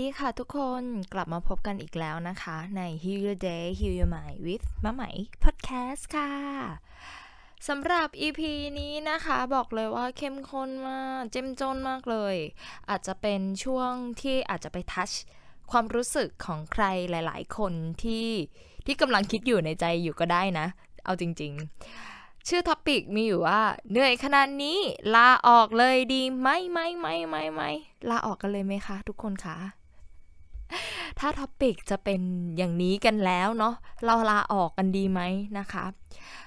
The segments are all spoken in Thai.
ดีค่ะทุกคนกลับมาพบกันอีกแล้วนะคะ ใน Heal Your Day Heal Your Mind with มะไหม Podcast ค่ะสำหรับ EP นี้นะคะบอกเลยว่าเข้มข้นมากเจ้มจนมากเลย อาจจะเป็นช่วงที่อาจจะไปทัชความรู้สึกของใครหลาย ๆ คนที่ที่กำลังคิดอยู่ในใจอยู่ก็ได้นะ เอาจริง ๆ ชื่อท็อปิกมีอยู่ว่า เหนื่อยขนาดนี้ ลาออกเลยดีไหมไม่ไม่ไม่ไม่ลาออกกันเลยไหมคะ ทุกคนคะ ถ้าท็อปิกจะเป็นอย่างนี้กันแล้วเนาะเราลาออกกันดีไหมนะคะ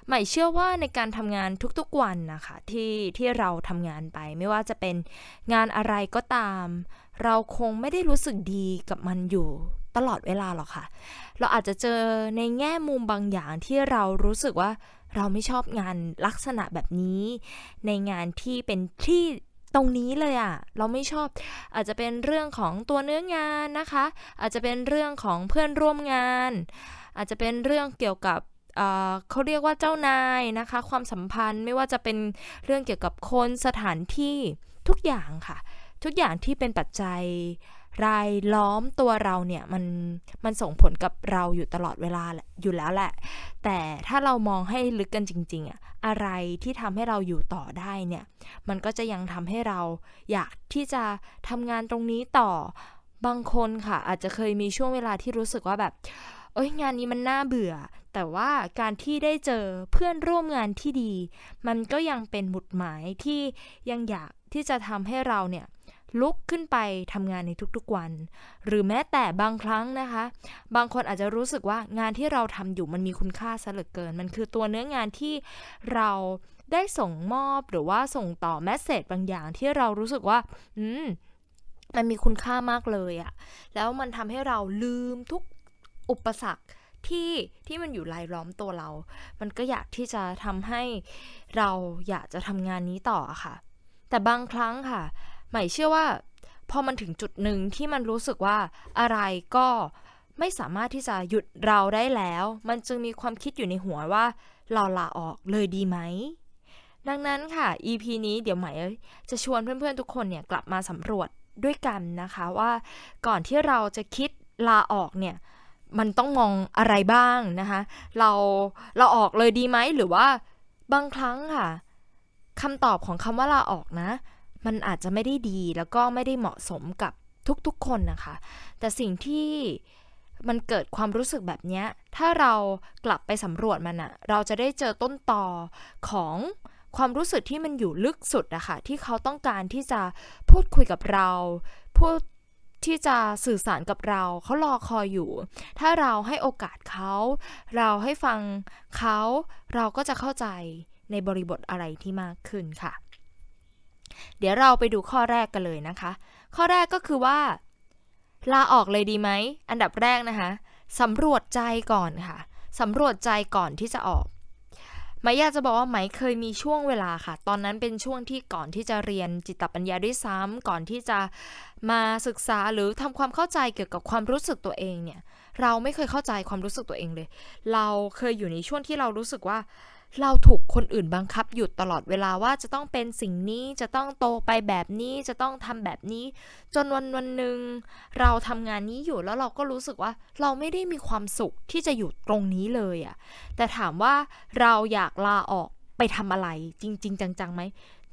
ใหม่เชื่อว่าในการทำงานทุกๆวันนะคะที่ที่เราทำงานไป ไม่ว่าจะเป็นงานอะไรก็ตาม เราคงไม่ได้รู้สึกดีกับมันอยู่ตลอดเวลาหรอกค่ะ เราอาจจะเจอในแง่มุมบางอย่างที่เรารู้สึกว่าเราไม่ชอบงานลักษณะแบบนี้ ในงานที่เป็นที่ ตรงนี้เลยอะ่ะเราไม่ชอบ อาจจะเป็นเรื่องของตัวเนื้องานนะคะ อาจจะเป็นเรื่องของเพื่อนร่วมงาน อาจจะเป็นเรื่องเกี่ยวกับเขาเรียกว่าเจ้านายนะคะ ความสัมพันธ์ไม่ว่าจะเป็นเรื่องเกี่ยวกับคนสถานที่ทุกอย่างค่ะ ทุกอย่างที่เป็นปัจจัย รายล้อมตัวเราเนี่ยมันมันส่งผลกับเราอยู่ตลอดเวลาอยู่แล้วแหละ แต่ถ้าเรามองให้ลึกกันจริง ๆอะอะไรที่ทำให้เราอยู่ต่อได้เนี่ย มันก็จะยังทำให้เราอยากที่จะทำงานตรงนี้ต่อบางคนค่ะ อาจจะเคยมีช่วงเวลาที่รู้สึกว่าแบบเอ้ยงานนี้มันน่าเบื่อ แต่ว่าการที่ได้เจอเพื่อนร่วมงานที่ดี มันก็ยังเป็นหมุดหมายที่ยังอยากที่จะทำให้เราเนี่ย ลุกขึ้นไปทำงานในทุกๆวัน หรือแม้แต่บางครั้งนะคะ บางคนอาจจะรู้สึกว่างานที่เราทำอยู่มันมีคุณค่าซะเหลือเกิน มันคือตัวเนื้องานที่เราได้ส่งมอบหรือว่าส่งต่อแมสเซจบางอย่างที่เรารู้สึกว่า อืม มันมีคุณค่ามากเลยอะแล้วมันทำให้เราลืมทุกอุปสรรคที่ที่มันอยู่รายล้อมตัวเรา มันก็อยากที่จะทำให้เราอยากจะทำงานนี้ต่อค่ะ แต่บางครั้งค่ะ หมายเชื่อว่าพอมันถึงจุดหนึ่งที่มันรู้สึกว่าอะไรก็ไม่สามารถที่จะหยุดเราได้แล้ว มันจึงมีความคิดอยู่ในหัวว่าเราลาออกเลยดีไหม ดังนั้นค่ะ EP นี้เดี๋ยวใหม่จะชวนเพื่อนๆทุกคนเนี่ยกลับมาสำรวจด้วยกันนะคะว่าก่อนที่เราจะคิดลาออกเนี่ยมันต้องมองอะไรบ้างนะคะ เราเราออกเลยดีไหมหรือว่าบางครั้งค่ะคำตอบของคำว่าลาออกนะ มันอาจจะไม่ได้ดีแล้วก็ไม่ได้เหมาะสมกับทุกๆคนนะคะ แต่สิ่งที่มันเกิดความรู้สึกแบบนี้ถ้าเรากลับไปสำรวจมันอะเราจะได้เจอต้นตอของความรู้สึกที่มันอยู่ลึกสุดอะคะ่ะที่เขาต้องการที่จะพูดคุยกับเราพูดที่จะสื่อสารกับเราเขารอคอยอยู่ ถ้าเราให้โอกาสเขา เราให้ฟังเขา เราก็จะเข้าใจในบริบทอะไรที่มากขึ้นค่ะ เดี๋ยวเราไปดูข้อแรกกันเลยนะคะ ข้อแรกก็คือว่า ลาออกเลยดีไหม อันดับแรกนะคะสำรวจใจก่อนค่ะสำรวจใจก่อนที่จะออกไมอยากจะบอกว่าไหมเคยมีช่วงเวลาค่ะ ตอนนั้นเป็นช่วงที่ก่อนที่จะเรียนจิตปัญญาด้วยซ้ำก่อนที่จะมาศึกษาหรือทำความเข้าใจเกี่ยวกับความรู้สึกตัวเองเนี่ย เราไม่เคยเข้าใจความรู้สึกตัวเองเลย เราเคยอยู่ในช่วงที่เรารู้สึกว่า เราถูกคนอื่นบังคับหยุดตลอดเวลาว่าจะต้องเป็นสิ่งนี้จะต้องโตไปแบบนี้จะต้องทำแบบนี้ จนวันวันหนึ่งเราทำงานนี้อยู่แล้วเราก็รู้สึกว่าเราไม่ได้มีความสุขที่จะอยู่ตรงนี้เลยอะ่ะแต่ถามว่าเราอยากลาออกไปทำอะไรจริง ๆ จังๆไหม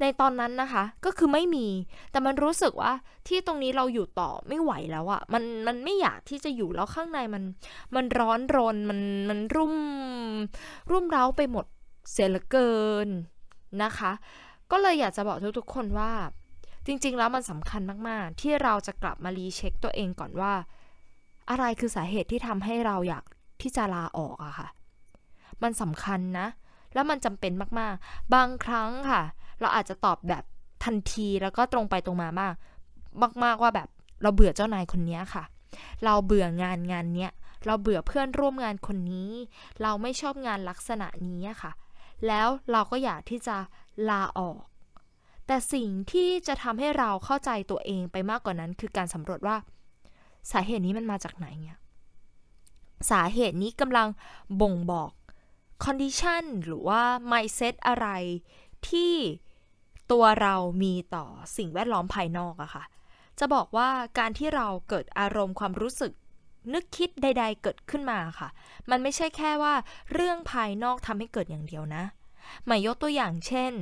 ในตอนนั้นนะคะก็คือไม่มีแต่มันรู้สึกว่าที่ตรงนี้เราอยู่ต่อไม่ไหวแล้วอะมันมันไม่อยากที่จะอยู่แล้วข้างในมัน มันร้อนรนมันมันรุ่ม รุ่มเร้าไปหมด เสียเหลือเกินนะคะ ก็เลยอยากจะบอกทุกๆคนว่า จริงๆแล้วมันสำคัญมากๆ ที่เราจะกลับมารีเช็คตัวเองก่อนว่า อะไรคือสาเหตุที่ทำให้เราอยากที่จะลาออกอะค่ะ มันสำคัญนะ แล้วมันจำเป็นมากๆ บางครั้งค่ะ เราอาจจะตอบแบบทันทีแล้วก็ตรงไปตรงมามาก มาก ๆว่าแบบเราเบื่อเจ้านายคนนี้ค่ะ เราเบื่องานงานเนี้ยเราเบื่อเพื่อนร่วมงานคนนี้ เราไม่ชอบงานลักษณะนี้ค่ะ แล้วเราก็อยากที่จะลาออก แต่สิ่งที่จะทำให้เราเข้าใจตัวเองไปมากกว่านั้น คือการสำรวจว่า สาเหตุนี้มันมาจากไหนเนี่ยสาเหตุนี้กำลังบ่งบอก condition หรือว่า mindset อะไรที่ตัวเรามีต่อสิ่งแวดล้อมภายนอกอะค่ะ จะบอกว่าการที่เราเกิดอารมณ์ความรู้สึก นึกคิดใด ๆ เกิดขึ้นมาค่ะ มันไม่ใช่แค่ว่าเรื่องภายนอกทำให้เกิดอย่างเดียวนะ หมายยกตัวอย่างเช่น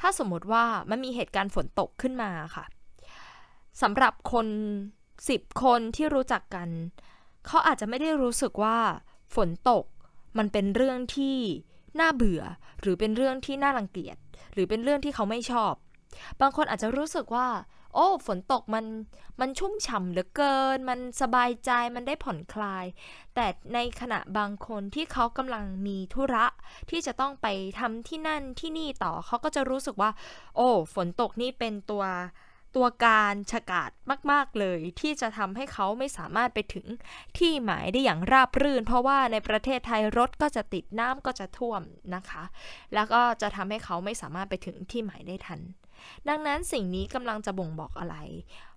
ถ้าสมมติว่ามันมีเหตุการณ์ฝนตกขึ้นมาค่ะสำหรับคนสิบคนที่รู้จักกัน เขาอาจจะไม่ได้รู้สึกว่า ฝนตกมันเป็นเรื่องที่น่าเบื่อ หรือเป็นเรื่องที่น่ารังเกียจ หรือเป็นเรื่องที่เขาไม่ชอบ บางคนอาจจะรู้สึกว่า โอ้ฝนตกมันมันชุ่มฉ่ำเหลือเกิน มันสบายใจมันได้ผ่อนคลาย แต่ในขณะบางคนที่เขากำลังมีธุระที่จะต้องไปทำที่นั่นที่นี่ต่อเขาก็จะรู้สึกว่า โอ้ฝนตกนี่เป็นตัวตัวการฉกาดมาก ๆ เลยที่จะทำให้เขาไม่สามารถไปถึงที่หมายได้อย่างราบรื่น เพราะว่าในประเทศไทยรถก็จะติดน้ำก็จะท่วมนะคะ แล้วก็จะทำให้เขาไม่สามารถไปถึงที่หมายได้ทัน ดังนั้นสิ่งนี้กำลังจะบ่งบอกอะไร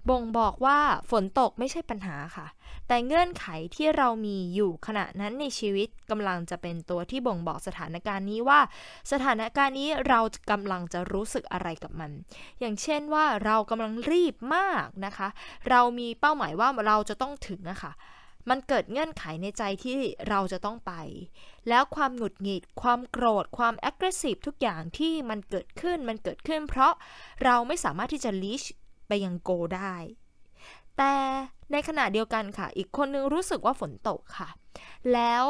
บ่งบอกว่าฝนตกไม่ใช่ปัญหาค่ะ แต่เงื่อนไขที่เรามีอยู่ขณะนั้นในชีวิตกำลังจะเป็นตัวที่บ่งบอกสถานการณ์นี้ว่า สถานการณ์นี้เรากำลังจะรู้สึกอะไรกับมัน อย่างเช่นว่าเรากำลังรีบมากนะคะ เรามีเป้าหมายว่าเราจะต้องถึงอะค่ะ มันเกิดเงื่อนไขในใจที่เราจะต้องไป แล้วความหงุดหงิด ความโกรธ ความ aggressive ทุกอย่างที่มันเกิดขึ้น มันเกิดขึ้น เพราะเราไม่สามารถที่จะ reach ไปยังโกได้ แต่ในขณะเดียวกันค่ะ อีกคนนึงรู้สึกว่าฝนตกค่ะ แล้ว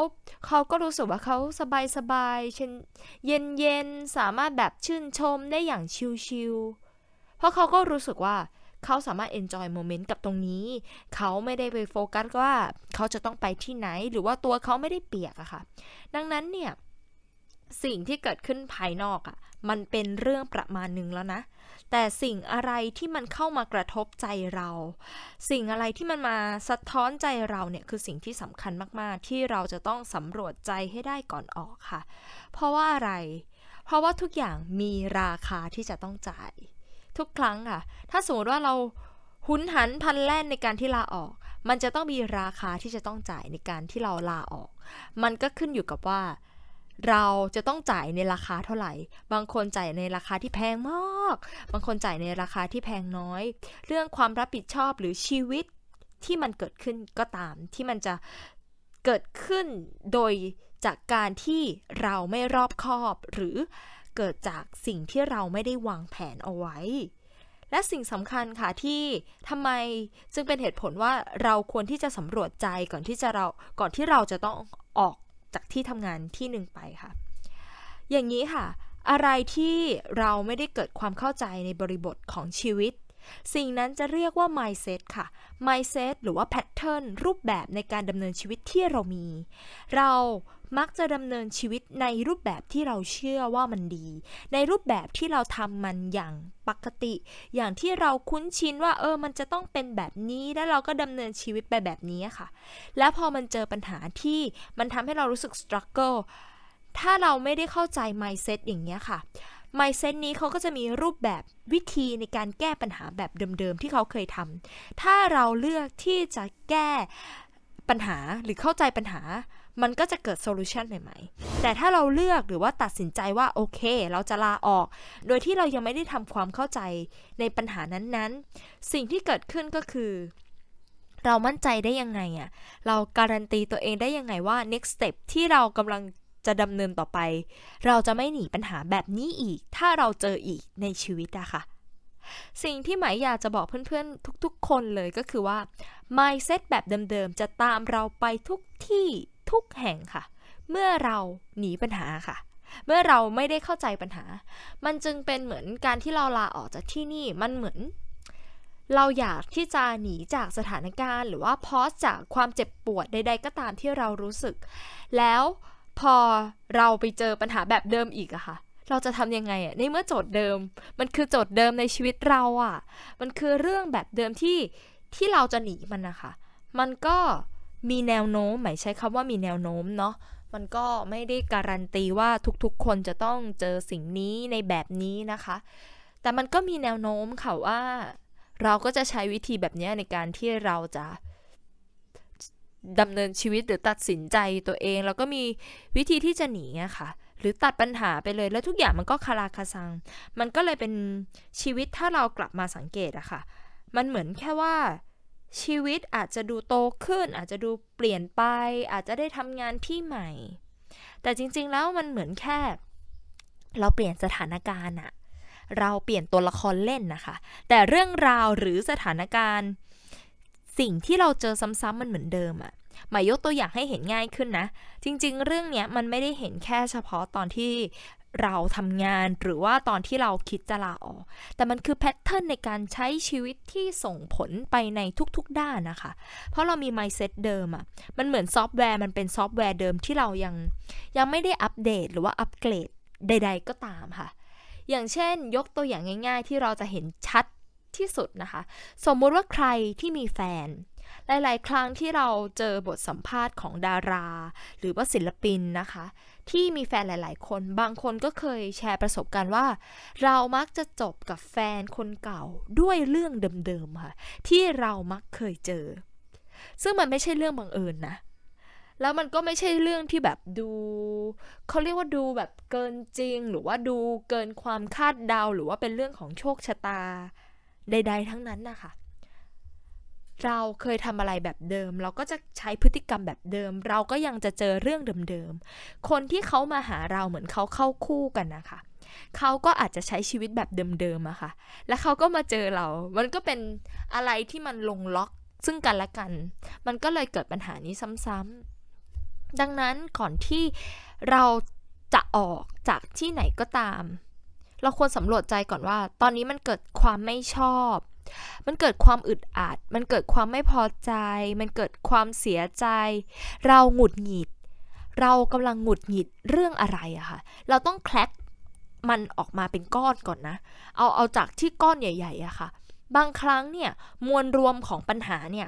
เขาก็รู้สึกว่าเขาสบายสบายเย็นเย็นสามารถแบบชื่นชมได้อย่างชิลๆเพราะเขาก็รู้สึกว่า เขาสามารถ enjoy moment กับตรงนี้ เขาไม่ได้ไปโฟกัสว่าเขาจะต้องไปที่ไหน หรือว่าตัวเขาไม่ได้เปียกอะค่ะ ดังนั้นเนี่ยสิ่งที่เกิดขึ้นภายนอกอะมันเป็นเรื่องประมาณหนึ่งแล้วนะ แต่สิ่งอะไรที่มันเข้ามากระทบใจเรา สิ่งอะไรที่มันมาสะท้อนใจเราเนี่ยคือสิ่งที่สำคัญมากๆ ที่เราจะต้องสำรวจใจให้ได้ก่อนออกค่ะ เพราะว่าอะไร เพราะว่าทุกอย่างมีราคาที่จะต้องจ่าย ทุกครั้งค่ะ ถ้าสมมติว่าเราหุนหันพันแล่นในการที่ลาออก มันจะต้องมีราคาที่จะต้องจ่ายในการที่เราลาออก มันก็ขึ้นอยู่กับว่า เราจะต้องจ่ายในราคาเท่าไหร่ บางคนจ่ายในราคาที่แพงมาก บางคนจ่ายในราคาที่แพงน้อย เรื่องความรับผิดชอบหรือชีวิตที่มันเกิดขึ้นก็ตาม ที่มันจะเกิดขึ้นโดยจากการที่เราไม่รอบคอบหรือ เกิดจากสิ่งที่เราไม่ได้วางแผนเอาไว้ และสิ่งสำคัญค่ะที่ทำไมจึงเป็นเหตุผลว่าเราควรที่จะสำรวจใจก่อนที่จะเราก่อนที่เราจะต้องออกจากที่ทำงานที่หนึ่งไปค่ะ อย่างนี้ค่ะ อะไรที่เราไม่ได้เกิดความเข้าใจในบริบทของชีวิต สิ่งนั้นจะเรียกว่า mindset ค่ะ mindset หรือว่า pattern รูปแบบในการดำเนินชีวิตที่เรามี เรามักจะดำเนินชีวิตในรูปแบบที่เราเชื่อว่ามันดี ในรูปแบบที่เราทำมันอย่างปกติ อย่างที่เราคุ้นชินว่าเออ มันจะต้องเป็นแบบนี้ แล้วเราก็ดำเนินชีวิตไปแบบนี้ค่ะ แล้วพอมันเจอปัญหาที่มันทำให้เรารู้สึก struggle ถ้าเราไม่ได้เข้าใจ mindset อย่างเงี้ยค่ะ mindset นี้เขาก็จะมีรูปแบบวิธีในการแก้ปัญหาแบบเดิมๆ ที่เขาเคยทำถ้าเราเลือกที่จะแก้ปัญหาหรือเข้าใจปัญหา มันก็จะเกิดโซลูชันใหม่ๆ แต่ถ้าเราเลือกหรือว่าตัดสินใจว่าโอเค เราจะลาออก โดยที่เรายังไม่ได้ทำความเข้าใจในปัญหานั้นๆ สิ่งที่เกิดขึ้นก็คือเรามั่นใจได้ยังไงอะเราการันตีตัวเองได้ยังไงว่า next step ที่เรากำลัง จะดำเนินต่อไป เราจะไม่หนีปัญหาแบบนี้อีก ถ้าเราเจออีกในชีวิตอะค่ะ สิ่งที่หมายอยากจะบอกเพื่อนๆ ทุกๆ คนเลยก็คือว่า mindset แบบเดิมๆ จะตามเราไปทุกที่ทุกแห่งค่ะ เมื่อเราหนีปัญหาค่ะเมื่อเราไม่ได้เข้าใจปัญหา มันจึงเป็นเหมือนการที่เราลาออกจากที่นี่ มันเหมือน เราอยากที่จะหนีจากสถานการณ์ หรือว่าพอสจากความเจ็บปวดใด ๆ ก็ตามที่เรารู้สึก แล้ว พอเราไปเจอปัญหาแบบเดิมอีกอะค่ะ เราจะทำยังไงอะในเมื่อโจทย์เดิม มันคือโจทย์เดิมในชีวิตเราอะมันคือเรื่องแบบเดิมที่ที่เราจะหนีมันนะคะ มันก็มีแนวโน้มหมายใช้คำว่ามีแนวโน้มเนาะมันก็ไม่ได้การันตีว่าทุกๆ คนจะต้องเจอสิ่งนี้ในแบบนี้นะคะ แต่มันก็มีแนวโน้มค่ะว่า เราก็จะใช้วิธีแบบนี้ในการที่เราจะ ดำเนินชีวิตหรือตัดสินใจตัวเอง แล้วก็มีวิธีที่จะหนีอะค่ะ หรือตัดปัญหาไปเลยแล้วทุกอย่างมันก็คาราคาซัง มันก็เลยเป็นชีวิตถ้าเรากลับมาสังเกตอะค่ะ มันเหมือนแค่ว่าชีวิตอาจจะดูโตขึ้น อาจจะดูเปลี่ยนไป อาจจะได้ทำงานที่ใหม่ แต่จริงๆแล้วมันเหมือนแค่ เราเปลี่ยนสถานการณ์อะเราเปลี่ยนตัวละครเล่นนะคะ แต่เรื่องราวหรือสถานการณ์ สิ่งที่เราเจอซ้ำๆมันเหมือนเดิมอะหมายยกตัวอย่างให้เห็นง่ายขึ้นนะ จริงๆ เรื่องเนี้ยมันไม่ได้เห็นแค่เฉพาะตอนที่เราทำงานหรือว่าตอนที่เราคิดจะลาออก แต่มันคือ pattern ในการใช้ชีวิตที่ส่งผลไปในทุกๆ ด้านนะคะ เพราะเรามี mindset เดิมอะ่ะ มันเหมือนซอฟต์แวร์ มันเป็นซอฟต์แวร์เดิมที่เรายังยังไม่ได้อัปเดตหรือว่าอัปเกรดใด ๆ ก็ตามค่ะ อย่างเช่น ยกตัวอย่างง่าย ๆ ที่เราจะเห็นชัด ที่สุดนะคะ สมมุติว่าใครที่มีแฟน หลาย ๆ ครั้งที่เราเจอบทสัมภาษณ์ของดารา หรือว่าศิลปินนะคะ ที่มีแฟนหลาย ๆ คน บางคนก็เคยแชร์ประสบการณ์ว่า เรามักจะจบกับแฟนคนเก่าด้วยเรื่องเดิม ๆ ค่ะ ที่เรามักเคยเจอ ซึ่งมันไม่ใช่เรื่องบังเอิญนะแล้วมันก็ไม่ใช่เรื่องที่แบบดูเขาเรียกว่าดูแบบเกินจริง หรือว่าดูเกินความคาดเดาหรือว่าเป็นเรื่องของโชคชะตา ใด ๆ ทั้งนั้นนะคะเราเคยทำอะไรแบบเดิม เราก็จะใช้พฤติกรรมแบบเดิม เราก็ยังจะเจอเรื่องเดิมๆ คนที่เขามาหาเราเหมือนเขาเข้าคู่กันนะคะเขาก็อาจจะใช้ชีวิตแบบเดิมๆอะค่ะ แล้วเขาก็มาเจอเรา มันก็เป็นอะไรที่มันลงล็อกซึ่งกันและกัน มันก็เลยเกิดปัญหานี้ซ้ำๆดังนั้นก่อนที่เราจะออกจากที่ไหนก็ตาม เราควรสำรวจใจก่อนว่า ตอนนี้มันเกิดความไม่ชอบ มันเกิดความอึดอัด มันเกิดความไม่พอใจ มันเกิดความเสียใจ เราหงุดหงิด เรากำลังหงุดหงิดเรื่องอะไรอะค่ะ เราต้องแคลกมันออกมาเป็นก้อนก่อนนะ เอาเอาจากที่ก้อนใหญ่ๆอะค่ะ บางครั้งเนี่ยมวลรวมของปัญหาเนี่ย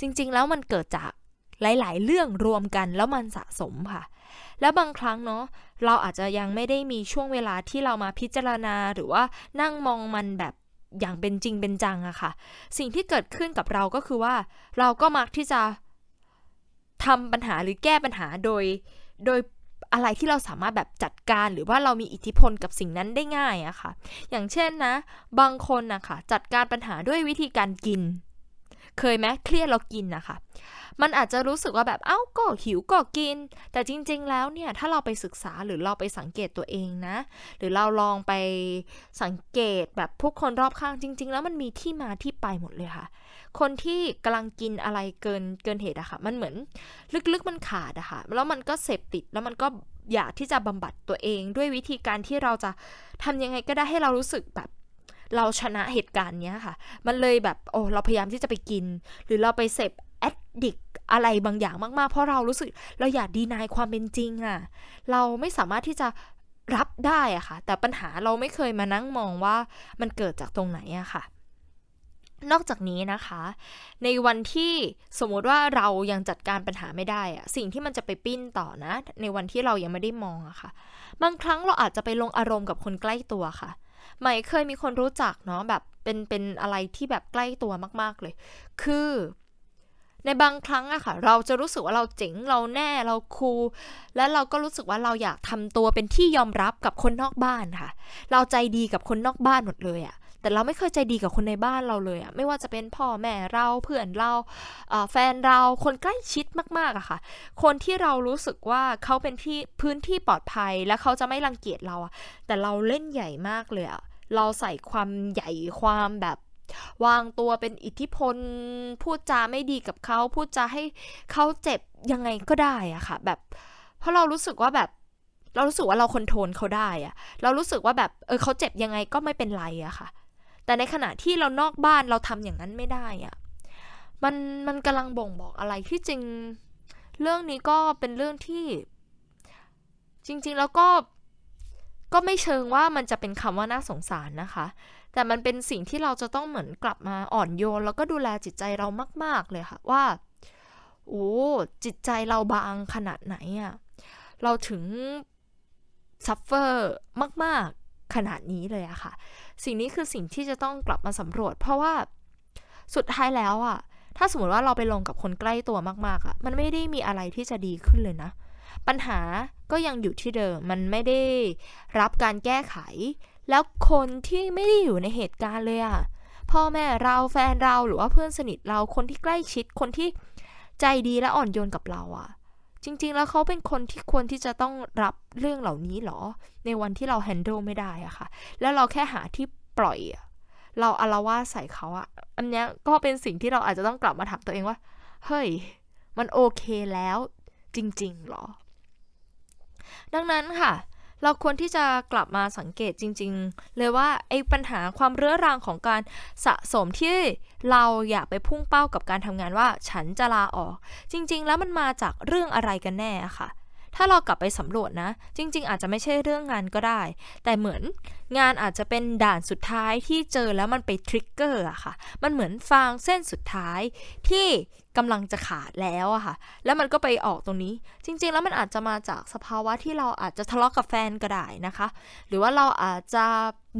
จริงๆแล้วมันเกิดจากหลาย ๆ เรื่องรวมกันแล้วมันสะสมค่ะ แล้วบางครั้งเนาะเราอาจจะยังไม่ได้มีช่วงเวลาที่เรามาพิจารณาหรือว่านั่งมองมันแบบอย่างเป็นจริงเป็นจังอะค่ะ สิ่งที่เกิดขึ้นกับเราก็คือว่า เราก็มักที่จะทำปัญหาหรือแก้ปัญหาโดย โดยอะไรที่เราสามารถแบบจัดการหรือว่าเรามีอิทธิพลกับสิ่งนั้นได้ง่ายอะค่ะ อย่างเช่นนะ บางคนนะคะจัดการปัญหาด้วยวิธีการกิน เคยไหมเครียดเรากินนะคะ มันอาจจะรู้สึกว่าแบบเอ้าก็หิวก็กิน แต่จริงๆแล้วเนี่ยถ้าเราไปศึกษาหรือเราไปสังเกตตัวเองนะ หรือเราลองไปสังเกตแบบพวกคนรอบข้างจริง ๆ แล้วมันมีที่มาที่ไปหมดเลยค่ะ คนที่กำลังกินอะไรเกินเกินเหตุอะค่ะ มันเหมือนลึกๆมันขาดอะค่ะ แล้วมันก็เสพติดแล้วมันก็อยากที่จะบำบัดตัวเองด้วยวิธีการที่เราจะทำยังไงก็ได้ให้เรารู้สึกแบบ เราชนะเหตุการณ์เนี้ยค่ะ มันเลยแบบโอ้เราพยายามที่จะไปกิน หรือเราไปเสพแอดดิกอะไรบางอย่างมากๆ เพราะเรารู้สึกเราอยากดีนายความเป็นจริงอะ่ะ เราไม่สามารถที่จะรับได้อะค่ะ แต่ปัญหาเราไม่เคยมานั่งมองว่ามันเกิดจากตรงไหนอะค่ะ นอกจากนี้นะคะ ในวันที่สมมติว่าเรายังจัดการปัญหาไม่ได้อะสิ่งที่มันจะไปปิ้นต่อนะ ในวันที่เรายังไม่ได้มองอะค่ะ บางครั้งเราอาจจะไปลงอารมณ์กับคนใกล้ตัวค่ะ ใหม่เคยมีคนรู้จักเนาะแบบเป็นเป็นอะไรที่แบบใกล้ตัวมาก ๆ เลย คือ ในบางครั้งอะค่ะ เราจะรู้สึกว่าเราเจ๋งเราแน่เราคูลและเราก็รู้สึกว่าเราอยากทำตัวเป็นที่ยอมรับกับคนนอกบ้านค่ะ เราใจดีกับคนนอกบ้านหมดเลยอะ แต่เราไม่เคยใจดีกับคนในบ้านเราเลยอะไม่ว่าจะเป็นพ่อแม่เราเพื่อนเราแฟนเราคนใกล้ชิดมากๆอะค่ะ คนที่เรารู้สึกว่าเขาเป็นที่พื้นที่ปลอดภัยและเขาจะไม่รังเกียจเราอะแต่เราเล่นใหญ่มากเลยอะเราใส่ความใหญ่ความแบบวางตัวเป็นอิทธิพล พูดจาไม่ดีกับเขาพูดจาให้เขาเจ็บยังไงก็ได้อะค่ะ แบบ เพราะเรารู้สึกว่าแบบเรารู้สึกว่าเราคอนโทรลเขาได้อะเรารู้สึกว่าแบบเออเขาเจ็บยังไงก็ไม่เป็นไรอะค่ะ แต่ในขณะที่เรานอกบ้านเราทำอย่างนั้นไม่ได้อะมันมันกำลังบ่งบอกอะไรที่จริง เรื่องนี้ก็เป็นเรื่องที่ จริง ๆ แล้วก็ก็ไม่เชิงว่ามันจะเป็นคำว่าน่าสงสารนะคะ แต่มันเป็นสิ่งที่เราจะต้องเหมือนกลับมาอ่อนโยน แล้วก็ดูแลจิตใจเรามาก ๆ เลยค่ะว่าโอ้จิตใจเราบางขนาดไหนอะเราถึงซัฟเฟอร์มากๆ ขนาดนี้เลยอะค่ะ สิ่งนี้คือสิ่งที่จะต้องกลับมาสำรวจ เพราะว่าสุดท้ายแล้วอะถ้าสมมติว่าเราไปลงกับคนใกล้ตัวมากๆอะมันไม่ได้มีอะไรที่จะดีขึ้นเลยนะ ปัญหาก็ยังอยู่ที่เดิม มันไม่ได้รับการแก้ไข แล้วคนที่ไม่ได้อยู่ในเหตุการณ์เลยอะพ่อแม่เราแฟนเราหรือว่าเพื่อนสนิทเราคนที่ใกล้ชิดคนที่ใจดีและอ่อนโยนกับเราอะ จริง ๆ แล้วเขาเป็นคนที่ควรที่จะต้องรับเรื่องเหล่านี้หรอ ในวันที่เราแฮนด์ลไม่ได้อะค่ะ แล้วเราแค่หาที่ปล่อย เราอารวาใส่เขาอะอันนี้ก็เป็นสิ่งที่เราอาจจะต้องกลับมาถามตัวเองว่า เฮ้ย มันโอเคแล้วจริง ๆ หรอ ดังนั้นค่ะ เราควรที่จะกลับมาสังเกตจริง ๆ เลยว่าไอ้ปัญหาความเรื้อรังของการสะสมที่เราอยากไปพุ่งเป้ากับการทำงานว่าฉันจะลาออก จริง ๆ แล้วมันมาจากเรื่องอะไรกันแน่ค่ะ ถ้าเรากลับไปสำรวจนะ จริง ๆ อาจจะไม่ใช่เรื่องงานก็ได้ แต่เหมือนงานอาจจะเป็นด่านสุดท้ายที่เจอแล้วมันไปทริกเกอร์อะค่ะ มันเหมือนฟางเส้นสุดท้ายที่กำลังจะขาดแล้วอะค่ะ แล้วมันก็ไปออกตรงนี้ จริง ๆ แล้วมันอาจจะมาจากสภาวะที่เราอาจจะทะเลาะกับแฟนก็ได้นะคะ หรือว่าเราอาจจะ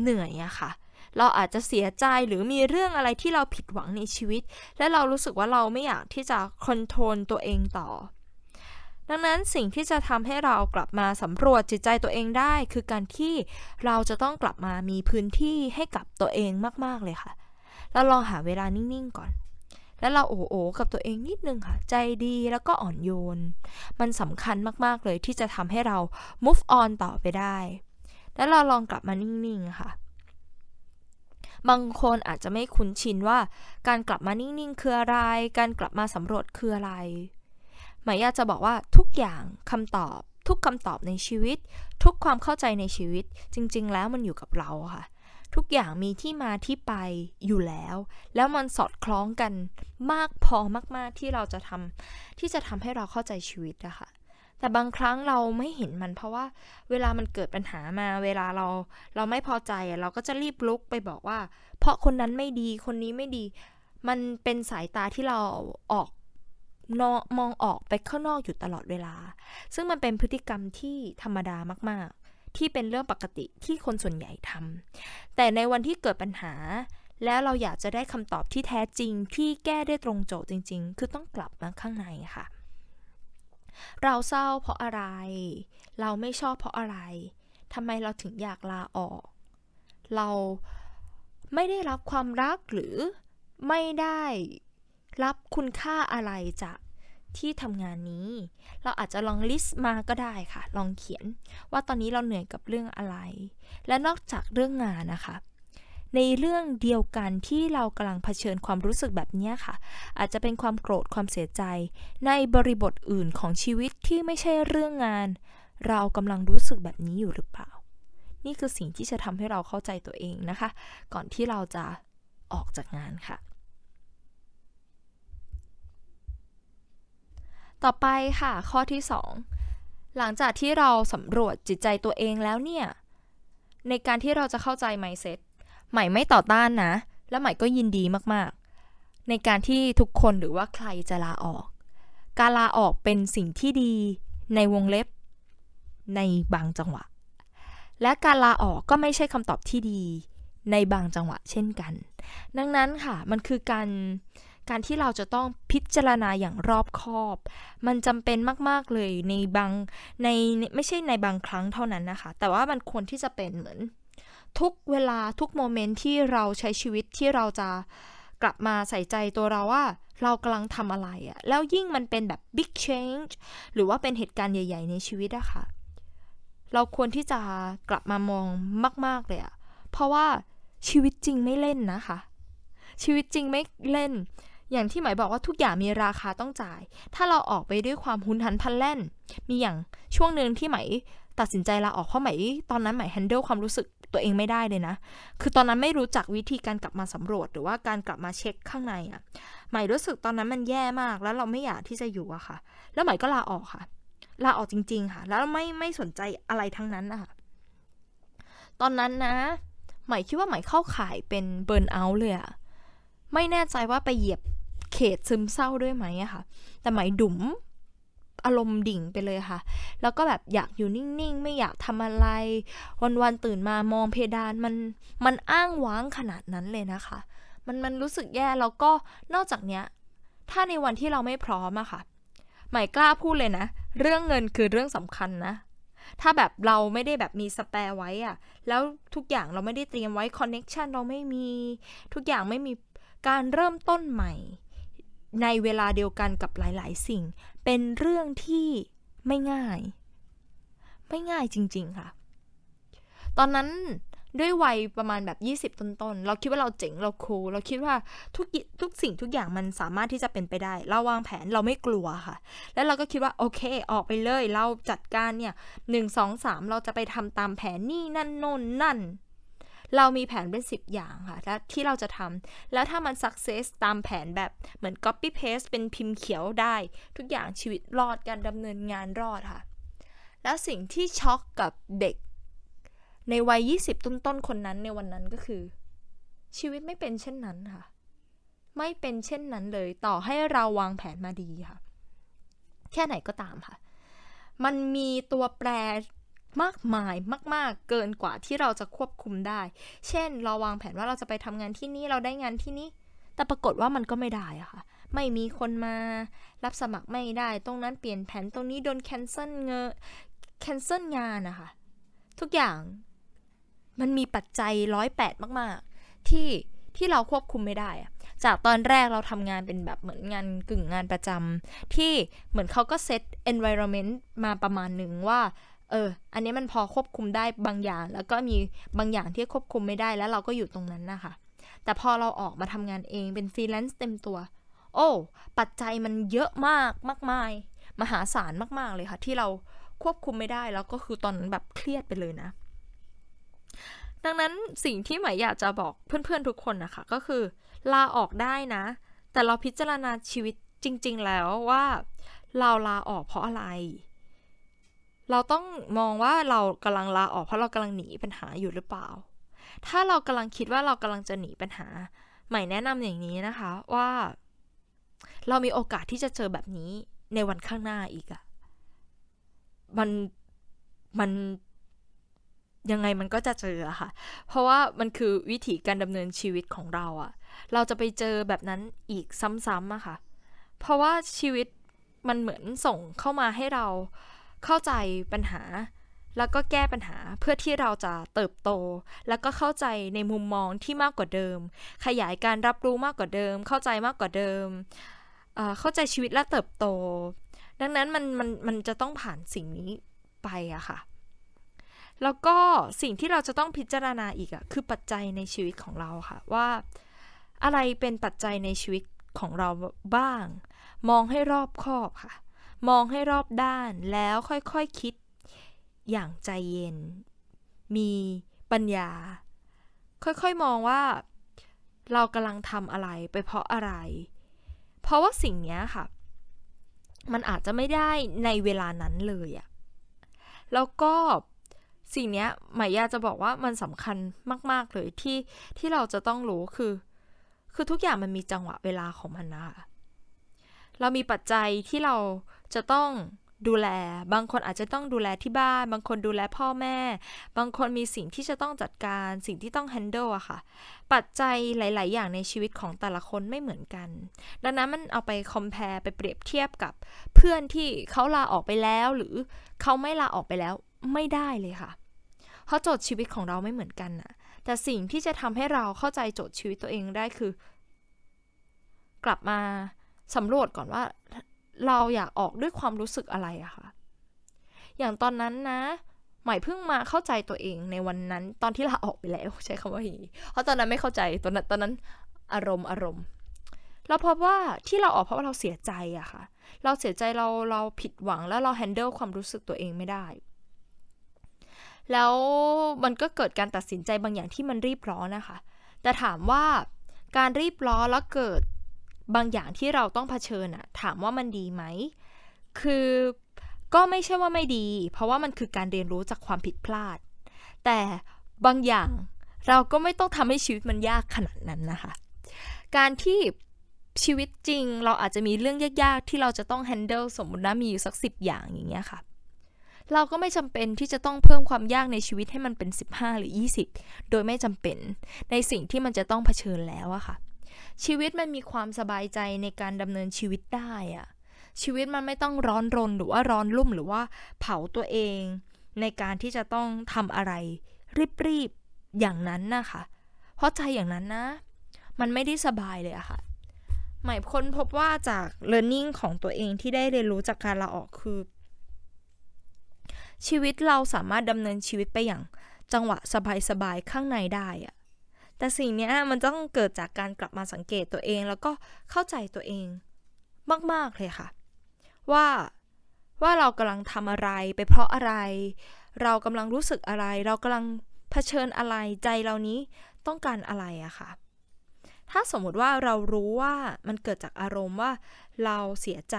เหนื่อยอะค่ะเราอาจจะเสียใจหรือมีเรื่องอะไรที่เราผิดหวังในชีวิต และเรารู้สึกว่าเราไม่อยากที่จะคอนโทรลตัวเองต่อ ดังนั้นสิ่งที่จะทำให้เรากลับมาสำรวจจิตใจตัวเองได้ คือการที่เราจะต้องกลับมามีพื้นที่ให้กับตัวเองมาก ๆ เลยค่ะ แล้วลองหาเวลานิ่ง ๆ ก่อน แล้วเราโอ้โอกับตัวเองนิดนึงค่ะ ใจดีแล้วก็อ่อนโยน มันสำคัญมาก ๆ เลยที่จะทำให้เรา move on ต่อไปได้ แล้วเราลองกลับมานิ่ง ๆ ค่ะบางคนอาจจะไม่คุ้นชินว่าการกลับมานิ่ง ๆ คืออะไร การกลับมาสำรวจคืออะไร หมายอยากจะบอกว่าทุกอย่างคำตอบ ทุกคำตอบในชีวิต ทุกความเข้าใจในชีวิต จริง ๆ แล้วมันอยู่กับเราค่ะ ทุกอย่างมีที่มาที่ไปอยู่แล้ว แล้วมันสอดคล้องกันมากพอมากๆที่เราจะทำที่จะทำให้เราเข้าใจชีวิตอะค่ะแต่บางครั้งเราไม่เห็นมันเพราะว่าเวลามันเกิดปัญหามา เวลาเราเราไม่พอใจเราก็จะรีบลุกไปบอกว่า เพราะคนนั้นไม่ดีคนนี้ไม่ดี มันเป็นสายตาที่เราออก มองออกไปข้างนอกอยู่ตลอดเวลา ซึ่งมันเป็นพฤติกรรมที่ธรรมดามากๆ ที่เป็นเรื่องปกติที่คนส่วนใหญ่ทำแต่ในวันที่เกิดปัญหา แล้วเราอยากจะได้คำตอบที่แท้จริงที่แก้ได้ตรงโจทย์จริง ๆ คือต้องกลับมาข้างในค่ะ เราเศร้าเพราะอะไร เราไม่ชอบเพราะอะไรทำไมเราถึงอยากลาออก เราไม่ได้รับความรักหรือไม่ได้ รับคุณค่าอะไรจากที่ทำงานนี้ เราอาจจะลองลิสต์มาก็ได้ค่ะ ลองเขียนว่าตอนนี้เราเหนื่อยกับเรื่องอะไร และนอกจากเรื่องงานนะคะ ในเรื่องเดียวกันที่เรากำลังเผชิญความรู้สึกแบบนี้ค่ะ อาจจะเป็นความโกรธความเสียใจ ในบริบทอื่นของชีวิตที่ไม่ใช่เรื่องงาน เรากำลังรู้สึกแบบนี้อยู่หรือเปล่า นี่คือสิ่งที่จะทำให้เราเข้าใจตัวเองนะคะ ก่อนที่เราจะออกจากงานค่ะ ต่อไปค่ะ ข้อที่ 2 หลังจากที่เราสำรวจจิตใจตัวเองแล้วเนี่ย ในการที่เราจะเข้าใจ mindset ใหม่ไม่ต่อต้านนะ และใหม่ก็ยินดีมากๆ ในการที่ทุกคนหรือว่าใครจะลาออก การลาออกเป็นสิ่งที่ดีในวงเล็บ ในบางจังหวะ และการลาออกก็ไม่ใช่คำตอบที่ดีในบางจังหวะเช่นกัน ดังนั้นค่ะ มันคือการ การที่เราจะต้องพิจารณาอย่างรอบคอบ มันจำเป็นมาก ๆ เลยในบางในไม่ใช่ในบางครั้งเท่านั้นนะคะ แต่ว่ามันควรที่จะเป็นเหมือน ทุกเวลาทุกโมเมนต์ที่เราใช้ชีวิตที่เราจะกลับมาใส่ใจตัวเราว่าเรากำลังทำอะไรอะแล้วยิ่งมันเป็นแบบ big change หรือว่าเป็นเหตุการณ์ใหญ่ ๆ ในชีวิตอะคะ่ะ เราควรที่จะกลับมามองมาก ๆ เลยอะเพราะว่าชีวิตจริงไม่เล่นนะคะ ชีวิตจริงไม่เล่น อย่างที่หมายบอกว่าทุกอย่างมีราคาต้องจ่าย ถ้าเราออกไปด้วยความหุนหันพันแล่น มีอย่างช่วงหนึ่งที่หมายตัดสินใจลาออกเพราะหมายตอนนั้นหมายแฮนเดิลความรู้สึกตัวเองไม่ได้เลยนะ คือตอนนั้นไม่รู้จักวิธีการกลับมาสำรวจ หรือว่าการกลับมาเช็คข้างในอะ่ะหมายรู้สึกตอนนั้นมันแย่มาก แล้วเราไม่อยากที่จะอยู่อะค่ะ แล้วหมายก็ลาออกค่ะ ลาออกจริง ๆ ค่ะ แล้วไม่ไม่สนใจอะไรทั้งนั้นนะคะตอนนั้นนะ หมายคิดว่าหมายเข้าข่ายเป็นเบิร์นเอาท์เลยอะไม่แน่ใจว่าไปเหยียบ เขตซึมเศร้าด้วยไหมอะค่ะ แต่หมายดุ๋มอารมณ์ดิ่งไปเลยค่ะ แล้วก็แบบอยากอยู่นิ่งๆ ไม่อยากทำอะไร วันๆตื่นมามองเพดานมันมันอ้างว้างขนาดนั้นเลยนะคะ มันมันรู้สึกแย่แล้วก็นอกจากเนี้ย ถ้าในวันที่เราไม่พร้อมอะค่ะ หมายกล้าพูดเลยนะ เรื่องเงินคือเรื่องสำคัญนะ ถ้าแบบเราไม่ได้แบบมีสเปร์ไว้อะแล้วทุกอย่างเราไม่ได้เตรียมไว้คอนเน็ชันเราไม่มีทุกอย่างไม่มีการเริ่มต้นใหม่ ในเวลาเดียวกันกับหลาย ๆ สิ่ง เป็นเรื่องที่ไม่ง่าย ไม่ง่ายจริง ๆ ค่ะ ตอนนั้นด้วยวัยประมาณแบบ 20 ต้นๆ เราคิดว่าเราเจ๋งเราคูลเราคิดว่าทุกทุกสิ่งทุกอย่างมันสามารถที่จะเป็นไปได้ เราวางแผนเราไม่กลัวค่ะ แล้วเราก็คิดว่าโอเค ออกไปเลย เราจัดการเนี่ยหนึ่งสองสามเราจะไปทำตามแผนนี่นั่นโน่นนั่น เรามีแผนเป็น 10 อย่างค่ะและที่เราจะทำแล้วถ้ามัน success ตามแผนแบบเหมือน copy paste เป็นพิมพ์เขียวได้ ทุกอย่างชีวิตรอดการดำเนินงานรอดค่ะ แล้วสิ่งที่ช็อกกับเด็ก ในวัย 20 ต้นๆ คนนั้นในวันนั้นก็คือ ชีวิตไม่เป็นเช่นนั้นค่ะ ไม่เป็นเช่นนั้นเลยต่อให้เราวางแผนมาดีค่ะ แค่ไหนก็ตามค่ะมันมีตัวแปร มากมายมาก ๆ เกินกว่าที่เราจะควบคุมได้ เช่น เราวางแผนว่าเราจะไปทำงานที่นี่เราได้งานที่นี่ แต่ปรากฏว่ามันก็ไม่ได้อะค่ะ ไม่มีคนมารับสมัครไม่ได้ ตรงนั้นเปลี่ยนแผนตรงนี้โดนแคนเซิลเงอแคนเซิลงานนะคะ ทุกอย่างมันมีปัจจัยร้อยแปดมาก ๆ ที่ที่เราควบคุมไม่ได้อะจากตอนแรกเราทำงานเป็นแบบเหมือนงานกึ่งงานประจำที่เหมือนเขาก็เซต environment มาประมาณหนึ่งว่า เออ อันนี้มันพอควบคุมได้บางอย่าง แล้วก็มีบางอย่างที่ควบคุมไม่ได้แล้วเราก็อยู่ตรงนั้นนะคะแต่พอเราออกมาทำงานเองเป็นฟรีแลนซ์เต็มตัว โอ้ ปัจจัยมันเยอะมากมากมาย มหาศาลมาก ๆ เลยค่ะ ที่เราควบคุมไม่ได้แล้วก็คือตอนนั้นแบบเครียดไปเลยนะ ดังนั้นสิ่งที่หมายอยากจะบอกเพื่อนๆทุกคนนะคะก็คือ ลาออกได้นะ แต่เราพิจารณาชีวิตจริง ๆ แล้วว่า เราลาออกเพราะอะไร เราต้องมองว่าเรากำลังลาออกเพราะเรากำลังหนีปัญหาอยู่หรือเปล่า ถ้าเรากำลังคิดว่าเรากำลังจะหนีปัญหา ใหม่แนะนำอย่างนี้นะคะว่า เรามีโอกาสที่จะเจอแบบนี้ในวันข้างหน้าอีกอะมันมันยังไงมันก็จะเจอค่ะ เพราะว่ามันคือวิถีการดำเนินชีวิตของเราอะเราจะไปเจอแบบนั้นอีกซ้ำๆอะค่ะ เพราะว่าชีวิตมันเหมือนส่งเข้ามาให้เรา เข้าใจปัญหา แล้วก็แก้ปัญหาเพื่อที่เราจะเติบโต แล้วก็เข้าใจในมุมมองที่มากกว่าเดิม ขยายการรับรู้มากกว่าเดิม เข้าใจมากกว่าเดิมเข้าใจชีวิตและเติบโต ดังนั้นมันมันมันจะต้องผ่านสิ่งนี้ไปอะค่ะ แล้วก็สิ่งที่เราจะต้องพิจารณาอีกอะคือปัจจัยในชีวิตของเราค่ะว่าอะไรเป็นปัจจัยในชีวิตของเราบ้าง มองให้รอบคอบค่ะ มองให้รอบด้านแล้วค่อยๆคคิด อย่างใจเย็น มีปัญญา ค่อยๆมองว่า เรากำลังทำอะไรไปเพราะอะไร เพราะว่าสิ่งนี้ค่ะ มันอาจจะไม่ได้ในเวลานั้นเลยอะแล้วก็สิ่งนี้หมายาจะบอกว่ามันสำคัญมาก ๆ เลยที่ที่เราจะต้องรู้คือ คือทุกอย่างมันมีจังหวะเวลาของมันนะคะเรามีปัจจัยที่เรา จะต้องดูแล บางคนอาจจะต้องดูแลที่บ้าน บางคนดูแลพ่อแม่ บางคนมีสิ่งที่จะต้องจัดการ สิ่งที่ต้อง handle อะค่ะ ปัจจัยหลาย ๆ อย่างในชีวิตของแต่ละคนไม่เหมือนกัน ดังนั้นมันเอาไป compare ไปเปรียบเทียบกับเพื่อนที่เขาลาออกไปแล้ว หรือเขาไม่ลาออกไปแล้วไม่ได้เลยค่ะ เพราะโจทย์ชีวิตของเราไม่เหมือนกันนะแต่สิ่งที่จะทำให้เราเข้าใจโจทย์ชีวิตตัวเองได้คือ กลับมาสำรวจก่อนว่า เราอยากออกด้วยความรู้สึกอะไรอะคะอย่างตอนนั้นนะใหม่เพิ่งมาเข้าใจตัวเองในวันนั้น ตอนที่ลาออกไปแล้วใช้คำว่าอย่างนี้เพราะตอนนั้นไม่เข้าใจตอนนั้นตอนนั้นอารมณ์อารมณ์เราพบว่าที่เราออกเพราะว่าเราเสียใจอะค่ะ เราเสียใจเราเราผิดหวังแล้วเราแฮนเดิลความรู้สึกตัวเองไม่ได้ แล้วมันก็เกิดการตัดสินใจบางอย่างที่มันรีบร้อนนะคะ แต่ถามว่าการรีบร้อนแล้วเกิด บางอย่างที่เราต้องเผชิญอะถามว่ามันดีไหม คือก็ไม่ใช่ว่าไม่ดี เพราะว่ามันคือการเรียนรู้จากความผิดพลาด แต่บางอย่างเราก็ไม่ต้องทำให้ชีวิตมันยากขนาดนั้นนะคะ การที่ชีวิตจริงเราอาจจะมีเรื่องยากๆ ที่เราจะต้อง handle สมมตินะมีอยู่สักสิบอย่างอย่างเงี้ยค่ะ เราก็ไม่จำเป็นที่จะต้องเพิ่มความยากในชีวิตให้มันเป็น 15 หรือ 20 โดยไม่จำเป็นในสิ่งที่มันจะต้องเผชิญแล้วอะค่ะ ชีวิตมันมีความสบายใจในการดำเนินชีวิตได้อะชีวิตมันไม่ต้องร้อนรนหรือว่าร้อนรุ่มหรือว่าเผาตัวเอง ในการที่จะต้องทำอะไร รีบๆอย่างนั้นนะคะ เพราะใจอย่างนั้นนะ มันไม่ได้สบายเลยอะค่ะหมายค้นพบว่าจาก learning ของตัวเองที่ได้เรียนรู้จากการลาออกคือ ชีวิตเราสามารถดำเนินชีวิตไปอย่างจังหวะสบายๆข้างในได้อะ แต่สิ่งนี้มันต้องเกิดจากการกลับมาสังเกตตัวเอง แล้วก็เข้าใจตัวเองมาก ๆ เลยค่ะ ว่าว่าเรากำลังทำอะไรไปเพราะอะไร เรากำลังรู้สึกอะไร เรากำลังเผชิญอะไรใจเรานี้ต้องการอะไรอะค่ะ ถ้าสมมติว่าเรารู้ว่ามันเกิดจากอารมณ์ว่าเราเสียใจ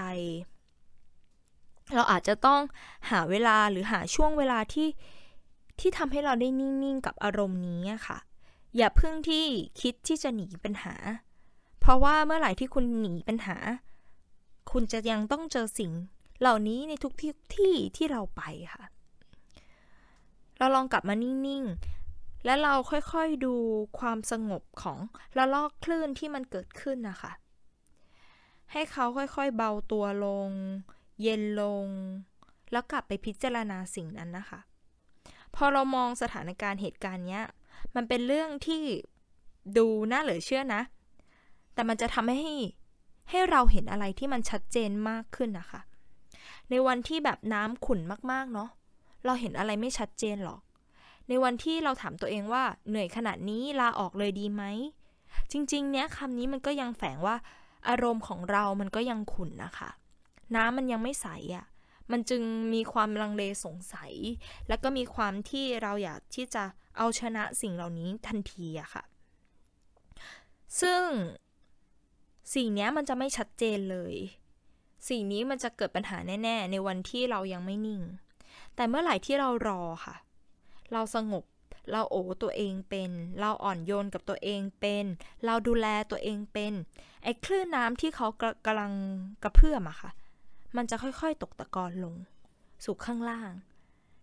เราอาจจะต้องหาเวลาหรือหาช่วงเวลาที่ที่ทำให้เราได้นิ่ง ๆ กับอารมณ์นี้ค่ะ อย่าเพิ่งที่คิดที่จะหนีปัญหา เพราะว่าเมื่อไหร่ที่คุณหนีปัญหา คุณจะยังต้องเจอสิ่ง เหล่านี้ในทุกที่ที่ที่เราไปค่ะ เราลองกลับมานิ่งๆ และเราค่อยๆดูความสงบของละลอกคลื่นที่มันเกิดขึ้นนะคะ ให้เขาค่อยๆเบาตัวลง เย็นลง แล้วกลับไปพิจารณาสิ่งนั้นนะคะ พอเรามองสถานการณ์เหตุการณ์เนี้ย มันเป็นเรื่องที่ดูน่าเหลือเชื่อนะ แต่มันจะทำให้ให้เราเห็นอะไรที่มันชัดเจนมากขึ้นนะคะ ในวันที่แบบน้ำขุ่นมากๆเนาะ เราเห็นอะไรไม่ชัดเจนหรอก ในวันที่เราถามตัวเองว่าเหนื่อยขนาดนี้ลาออกเลยดีไหม จริงๆ เนี้ยคำนี้มันก็ยังแฝงว่า อารมณ์ของเรามันก็ยังขุ่นนะคะ น้ำมันยังไม่ใสอะ่ะ มันจึงมีความลังเลสงสัย แล้วก็มีความที่เราอยากที่จะเอาชนะสิ่งเหล่านี้ทันทีอะค่ะ ซึ่งสิ่งนี้มันจะไม่ชัดเจนเลย สิ่งนี้มันจะเกิดปัญหาแน่ ๆ ในวันที่เรายังไม่นิ่ง แต่เมื่อไหร่ที่เรารอค่ะ เราสงบเราโอ้ตัวเองเป็น เราอ่อนโยนกับตัวเองเป็น เราดูแลตัวเองเป็น ไอ้คลื่นน้ำที่เขากำลังกระเพื่อมอะค่ะ มันจะค่อยๆตกตะกอนลง สู่ข้างล่าง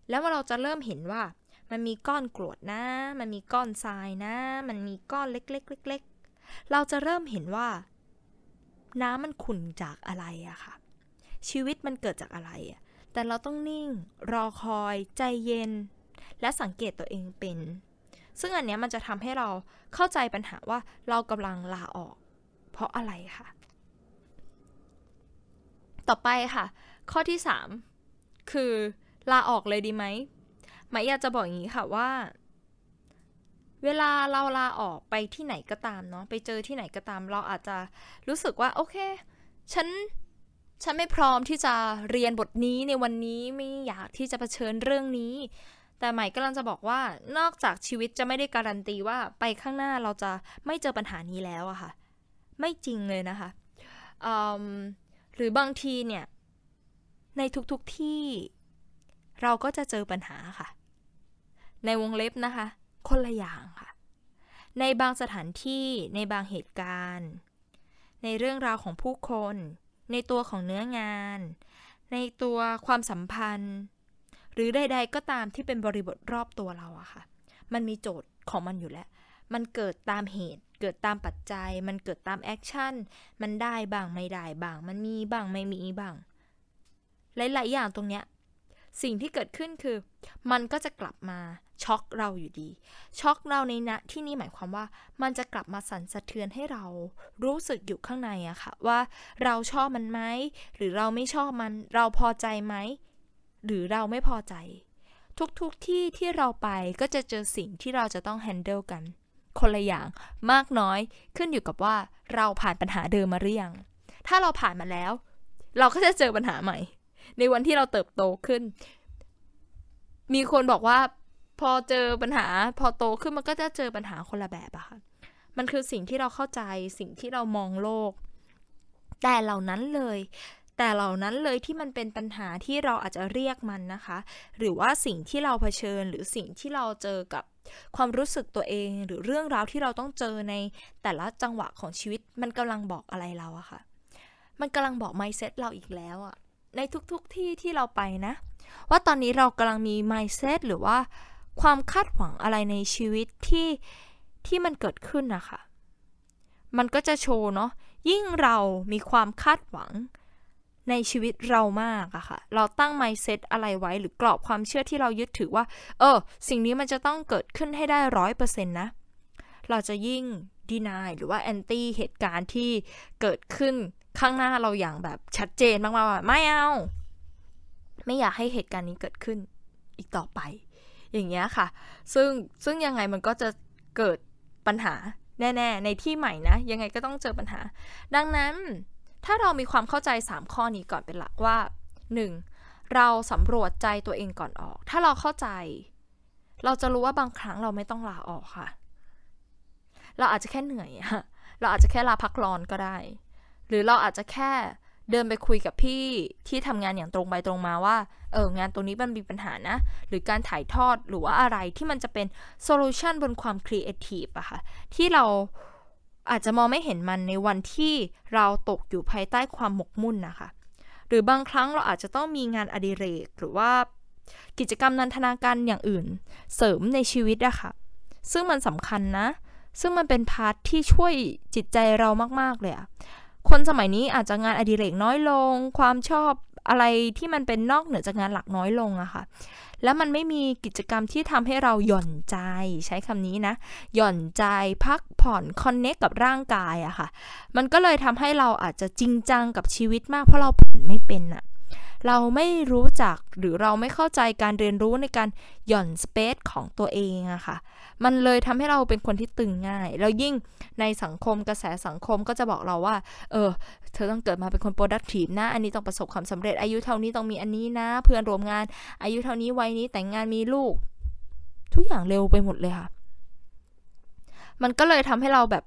แล้วเราจะเริ่มเห็นว่า มันมีก้อนกรวดนะ มันมีก้อนทรายนะ มันมีก้อนเล็กๆเล็กๆเราจะเริ่มเห็นว่า น้ำมันขุ่นจากอะไรอะค่ะ ชีวิตมันเกิดจากอะไรอะแต่เราต้องนิ่ง รอคอย ใจเย็น และสังเกตตัวเองเป็น ซึ่งอันนี้มันจะทำให้เราเข้าใจปัญหาว่าเรากำลังลาออก เพราะอะไรค่ะ ต่อไปค่ะ ข้อที่ 3 คือลาออกเลยดีไหมหมายอยากจะบอกอย่างนี้ค่ะว่า เวลาเราลาออกไปที่ไหนก็ตามเนาะไปเจอที่ไหนก็ตาม เราอาจจะรู้สึกว่าโอเค ฉันฉันไม่พร้อมที่จะเรียนบทนี้ในวันนี้ไม่อยากที่จะะเผชิญเรื่องนี้ แต่ใหม่กำลังจะบอกว่านอกจากชีวิตจะไม่ได้การันตีว่าไปข้างหน้าเราจะไม่เจอปัญหานี้แล้วอะค่ะ ไม่จริงเลยนะคะ หรือบางทีเนี่ย ในทุกๆทที่เราก็จะเจอปัญหาค่ะ ในวงเล็บนะคะ คนละอย่างค่ะ ในบางสถานที่ในบางเหตุการณ์ ในเรื่องราวของผู้คน ในตัวของเนื้องาน ในตัวความสัมพันธ์ หรือใด ๆ ก็ตามที่เป็นบริบทรอบตัวเราอะค่ะ มันมีโจทย์ของมันอยู่แล้ว มันเกิดตามเหตุ เกิดตามปัจจัย มันเกิดตาม action มันได้บ้างไม่ได้บ้าง มันมีบ้างไม่มีบ้าง หลาย ๆ อย่างตรงเนี้ย สิ่งที่เกิดขึ้นคือ มันก็จะกลับมาช็อกเราอยู่ดี ช็อกเราในณที่นี้หมายความว่า มันจะกลับมาสั่นสะเทือนให้เรารู้สึกอยู่ข้างในอะค่ะ ว่าเราชอบมันไหม หรือเราไม่ชอบมัน เราพอใจไหม หรือเราไม่พอใจ ทุกๆทที่ที่เราไปก็จะเจอสิ่งที่เราจะต้องแฮนเดิลกัน คนละอย่างมากน้อยขึ้นอยู่กับว่าเราผ่านปัญหาเดิมมาหรือยัง ถ้าเราผ่านมาแล้ว เราก็จะเจอปัญหาใหม่ ในวันที่เราเติบโตขึ้น มีคนบอกว่าพอเจอปัญหาพอโตขึ้นมันก็จะเจอปัญหาคนละแบบอะค่ะ มันคือสิ่งที่เราเข้าใจสิ่งที่เรามองโลก แต่เหล่านั้นเลย แต่เหล่านั้นเลยที่มันเป็นปัญหาที่เราอาจจะเรียกมันนะคะ หรือว่าสิ่งที่เราเผชิญหรือสิ่งที่เราเจอกับ ความรู้สึกตัวเองหรือเรื่องราวที่เราต้องเจอในแต่ละจังหวะของชีวิตมันกำลังบอกอะไรเราอะค่ะ มันกำลังบอก mindset เราอีกแล้วอะในทุกๆทที่ที่เราไปนะ ว่าตอนนี้เรากำลังมี mindset หรือว่าความคาดหวังอะไรในชีวิตที่ที่มันเกิดขึ้นนะคะ มันก็จะโชว์เนาะยิ่งเรามีความคาดหวัง ในชีวิตเรามากอะค่ะ เราตั้ง mindset อะไรไว้หรือกรอบความเชื่อที่เรายึดถือว่า เออ สิ่งนี้มันจะต้องเกิดขึ้นให้ได้ร้อยเปอร์เซ็นต์นะ เราจะยิ่งดีนายหรือว่าแอนตี้เหตุการณ์ที่เกิดขึ้นข้างหน้าเราอย่างแบบชัดเจนมากๆว่าไม่เอา ไม่อยากให้เหตุการณ์นี้เกิดขึ้นอีกต่อไป อย่างเงี้ยค่ะ ซึ่งซึ่งยังไงมันก็จะเกิดปัญหาแน่ ๆ ในที่ใหม่นะ ยังไงก็ต้องเจอปัญหา ดังนั้น ถ้าเรามีความเข้าใจ 3 ข้อนี้ก่อนเป็นหลักว่า 1. เราสำรวจใจตัวเองก่อนออก ถ้าเราเข้าใจ เราจะรู้ว่าบางครั้งเราไม่ต้องลาออกค่ะ เราอาจจะแค่เหนื่อยอะเราอาจจะแค่ลาพักร้อนก็ได้ หรือเราอาจจะแค่เดินไปคุยกับพี่ที่ทำงานอย่างตรงไปตรงมาว่า เอองานตรงนี้มันมีปัญหานะ หรือการถ่ายทอดหรือว่าอะไรที่มันจะเป็น solution บนความครีเอทีฟอะค่ะ ที่เรา อาจจะมองไม่เห็นมันในวันที่เราตกอยู่ภายใต้ความหมกมุ่นนะคะ หรือบางครั้งเราอาจจะต้องมีงานอดิเรก หรือว่ากิจกรรมนันทนาการอย่างอื่น เสริมในชีวิตอะค่ะ ซึ่งมันสำคัญนะ ซึ่งมันเป็น part ที่ช่วยจิตใจเรามากๆเลยอะคนสมัยนี้อาจจะงานอดิเรกน้อยลง ความชอบ อะไรที่มันเป็นนอกเหนือจากงานหลักน้อยลงอะค่ะ แล้วมันไม่มีกิจกรรมที่ทำให้เราหย่อนใจใช้คำนี้นะ หย่อนใจพักผ่อนคอนเน็กกับร่างกายอะค่ะ มันก็เลยทำให้เราอาจจะจริงจังกับชีวิตมากเพราะเราผ่อนไม่เป็นอะเราไม่รู้จักหรือเราไม่เข้าใจการเรียนรู้ในการหย่อนสเปซของตัวเองอะค่ะ มันเลยทำให้เราเป็นคนที่ตึงง่าย แล้วยิ่งในสังคมกระแสสังคมก็จะบอกเราว่า เออ เธอต้องเกิดมาเป็นคน productive นะ อันนี้ต้องประสบความสำเร็จ อายุเท่านี้ต้องมีอันนี้นะ เพื่อนร่วมงาน อายุเท่านี้วัยนี้แต่งงานมีลูก ทุกอย่างเร็วไปหมดเลยค่ะ มันก็เลยทำให้เราแบบ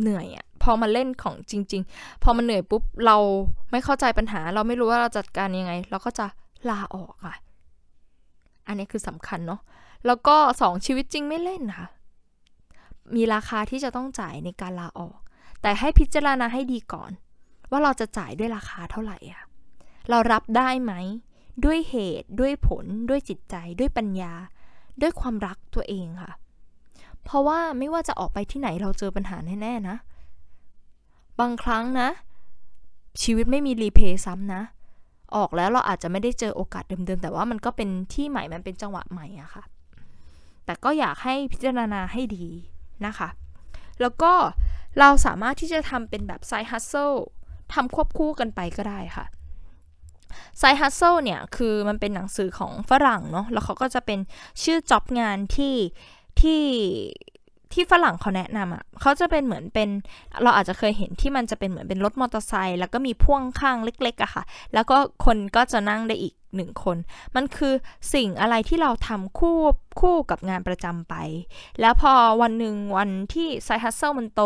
เหนื่อยอะพอมาเล่นของจริง ๆ พอมันเหนื่อยปุ๊บเราไม่เข้าใจปัญหา เราไม่รู้ว่าเราจัดการยังไง เราก็จะลาออกค่ะ อันนี้คือสำคัญเนาะ แล้วก็สองชีวิตจริงไม่เล่นค่ะ มีราคาที่จะต้องจ่ายในการลาออก แต่ให้พิจารณาให้ดีก่อน ว่าเราจะจ่ายด้วยราคาเท่าไหร่อะเรารับได้ไหม ด้วยเหตุด้วยผล ด้วยจิตใจ ด้วยปัญญา ด้วยความรักตัวเองค่ะ เพราะว่าไม่ว่าจะออกไปที่ไหนเราเจอปัญหาแน่ๆนะ บางครั้งนะ ชีวิตไม่มีรีเพย์ซ้ำนะออกแล้วเราอาจจะไม่ได้เจอโอกาสเดิมๆ แต่ว่ามันก็เป็นที่ใหม่ มันเป็นจังหวะใหม่อะค่ะ แต่ก็อยากให้พิจารณาให้ดีนะคะ แล้วก็เราสามารถที่จะทำเป็นแบบไซฮัสเซลทำควบคู่กันไปก็ได้ค่ะไซฮัสเซลเนี่ยคือมันเป็นหนังสือของฝรั่งเนาะแล้วเขาก็จะเป็นชื่อจ็อบงานที่ที่ ที่ฝรั่งเขาแนะนำอะ่ะเขาจะเป็นเหมือนเป็นเราอาจจะเคยเห็นที่มันจะเป็นเหมือนเป็นรถมอเตอร์ไซค์แล้วก็มีพ่วงข้างเล็กๆอะค่ะ แล้วก็คนก็จะนั่งได้อีกหนึ่งคน มันคือสิ่งอะไรที่เราทำคู่คู่กับงานประจำไป แล้วพอวันหนึ่งวันที่ไซฮัสเซลมันโต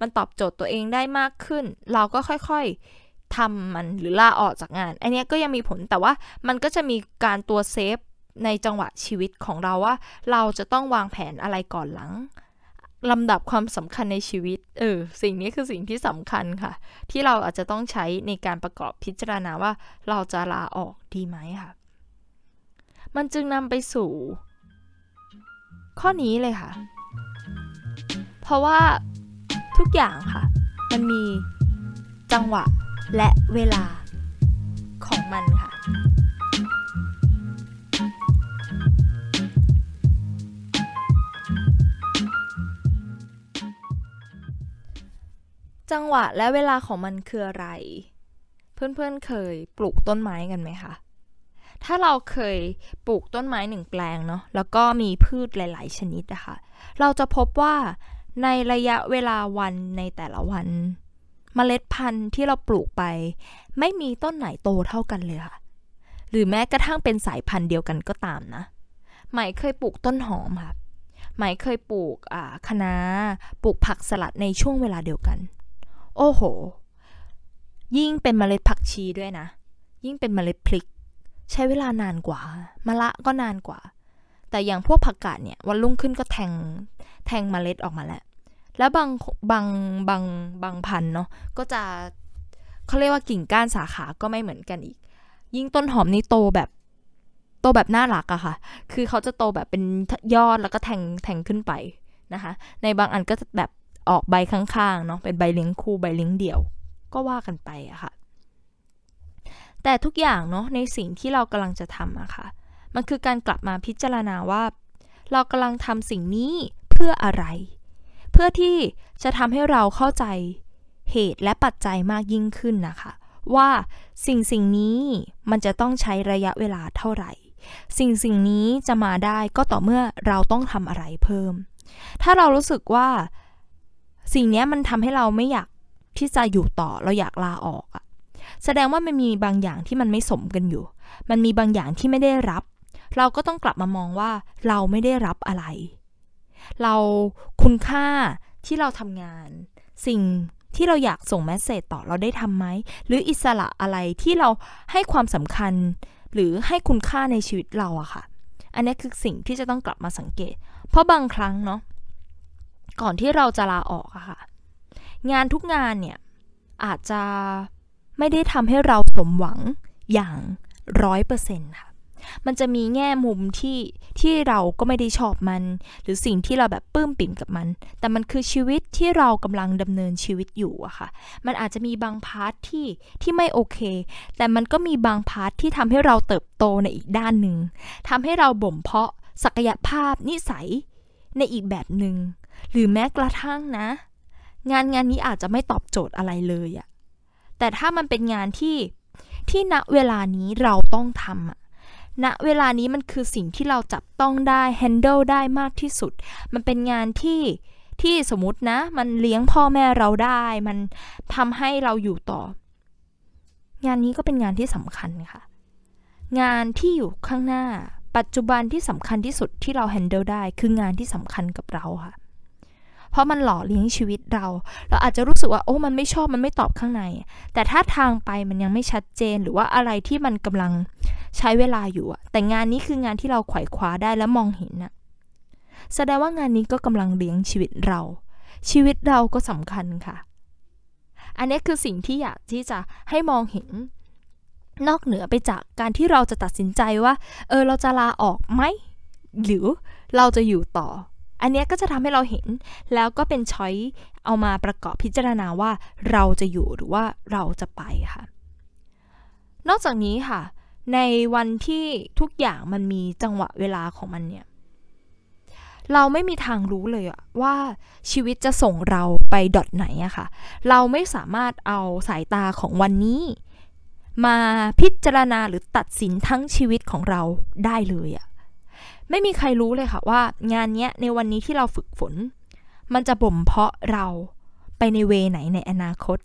มันตอบโจทย์ตัวเองได้มากขึ้น เราก็ค่อยๆทำมันหรือลาออกจากงาน อันนี้ก็ยังมีผลแต่ว่ามันก็จะมีการตัวเซฟในจังหวะชีวิตของเราว่า เราจะต้องวางแผนอะไรก่อนหลัง ลำดับความสำคัญในชีวิต เออ สิ่งนี้คือสิ่งที่สำคัญค่ะ ที่เราอาจจะต้องใช้ในการประกอบพิจารณาว่าเราจะลาออกดีไหมค่ะ มันจึงนำไปสู่ ข้อนี้เลยค่ะ เพราะว่าทุกอย่างค่ะ มันมีจังหวะและเวลาของมันค่ะ จังหวะและเวลาของมันคืออะไร เพื่อนๆเคยปลูกต้นไม้กันไหมคะ ถ้าเราเคยปลูกต้นไม้หนึ่งแปลงเนาะแล้วก็มีพืชหลาย ๆ ชนิดนะคะเราจะพบว่าในระยะเวลาวันในแต่ละวันเมล็ดพันธุ์ที่เราปลูกไป ไม่มีต้นไหนโตเท่ากันเลยค่ะ หรือแม้กระทั่งเป็นสายพันธุ์เดียวกันก็ตามนะใหมเคยปลูกต้นหอมค่ะใหมเคยปลูกคะน้าปลูกผักสลัดในช่วงเวลาเดียวกัน โอ้โห ยิ่งเป็นเมล็ดผักชีด้วยนะ ยิ่งเป็นเมล็ดพริก ใช้เวลานานกว่ามะละก็นานกว่า แต่อย่างพวกผักกาดเนี่ยวันรุ่งขึ้นก็แทงแทงเมล็ดออกมาแล้ว แล้วบางบางบางบางพันเนาะก็จะเขาเรียกว่ากิ่งก้านสาขาก็ไม่เหมือนกันอีก ยิ่งต้นหอมนี่โตแบบโตแบบน่ารักอะค่ะ คือเขาจะโตแบบเป็นยอดแล้วก็แทงแทงขึ้นไปนะคะ ในบางอันก็จะแบบ ออกใบข้างๆเนาะเป็นใบเลี้ยงคู่ใบเลี้ยงเดี่ยว ก็ว่ากันไปอะค่ะ แต่ทุกอย่างเนาะในสิ่งที่เรากำลังจะทำอะค่ะ มันคือการกลับมาพิจารณาว่า เรากำลังทำสิ่งนี้เพื่ออะไร เพื่อที่จะทำให้เราเข้าใจเหตุและปัจจัยมากยิ่งขึ้นนะคะ ว่าสิ่งสิ่งนี้มันจะต้องใช้ระยะเวลาเท่าไหร่ สิ่งสิ่งนี้จะมาได้ก็ต่อเมื่อเราต้องทำอะไรเพิ่ม ถ้าเรารู้สึกว่า สิ่งนี้มันทำให้เราไม่อยากที่จะอยู่ต่อเราอยากลาออกอะแสดงว่ามันมีบางอย่างที่มันไม่สมกันอยู่ มันมีบางอย่างที่ไม่ได้รับ เราก็ต้องกลับมามองว่าเราไม่ได้รับอะไร เราคุณค่าที่เราทำงาน สิ่งที่เราอยากส่งแมสเซจต่อเราได้ทำไหม หรืออิสระอะไรที่เราให้ความสำคัญ หรือให้คุณค่าในชีวิตเราอะค่ะ อันนี้คือสิ่งที่จะต้องกลับมาสังเกต เพราะบางครั้งเนาะ ก่อนที่เราจะลาออกอะค่ะ งานทุกงานเนี่ย อาจจะไม่ได้ทำให้เราสมหวังอย่างร้อยเปอร์เซ็นต์ค่ะ มันจะมีแง่มุมที่ที่เราก็ไม่ได้ชอบมัน หรือสิ่งที่เราแบบปลื้มปริ่มกับมัน แต่มันคือชีวิตที่เรากำลังดำเนินชีวิตอยู่อะค่ะ มันอาจจะมีบาง part ที่ที่ไม่โอเค แต่มันก็มีบาง part ที่ทำให้เราเติบโตในอีกด้านหนึ่งทำให้เราบ่มเพาะศักยภาพนิสัยในอีกแบบหนึ่ง หรือแม้กระทั่งนะ งานงานนี้อาจจะไม่ตอบโจทย์อะไรเลยอะแต่ถ้ามันเป็นงานที่ที่ณเวลานี้เราต้องทำอะณเวลานี้มันคือสิ่งที่เราจับต้องได้ handle ได้มากที่สุด มันเป็นงานที่ที่สมมตินะ มันเลี้ยงพ่อแม่เราได้ มันทำให้เราอยู่ต่อ งานนี้ก็เป็นงานที่สำคัญค่ะ งานที่อยู่ข้างหน้า ปัจจุบันที่สำคัญที่สุดที่เรา handle ได้ คืองานที่สำคัญกับเราค่ะ เพราะมันหล่อเลี้ยงชีวิตเรา เราอาจจะรู้สึกว่าโอ้มันไม่ชอบมันไม่ตอบข้างใน แต่ถ้าทางไปมันยังไม่ชัดเจนหรือว่าอะไรที่มันกำลังใช้เวลาอยู่อะแต่งานนี้คืองานที่เราไขว่คว้าได้และมองเห็นอะแสดงว่างานนี้ก็กำลังเลี้ยงชีวิตเรา ชีวิตเราก็สำคัญค่ะ อันนี้คือสิ่งที่อยากที่จะให้มองเห็น นอกเหนือไปจากการที่เราจะตัดสินใจว่า เออเราจะลาออกไหมหรือเราจะอยู่ต่อ อันนี้ก็จะทำให้เราเห็นแล้วก็เป็นช้อยเอามาประกอบพิจารณาว่าเราจะอยู่หรือว่าเราจะไปค่ะ นอกจากนี้ค่ะ ในวันที่ทุกอย่างมันมีจังหวะเวลาของมันเนี่ยเราไม่มีทางรู้เลยอะว่าชีวิตจะส่งเราไปดอทไหนอะค่ะ เราไม่สามารถเอาสายตาของวันนี้ มาพิจารณาหรือตัดสินทั้งชีวิตของเราได้เลยอะ ไม่มีใครรู้เลยค่ะว่า งานเนี้ยในวันนี้ที่เราฝึกฝน มันจะบ่มเพาะเราไปในเวไหนในอนาคต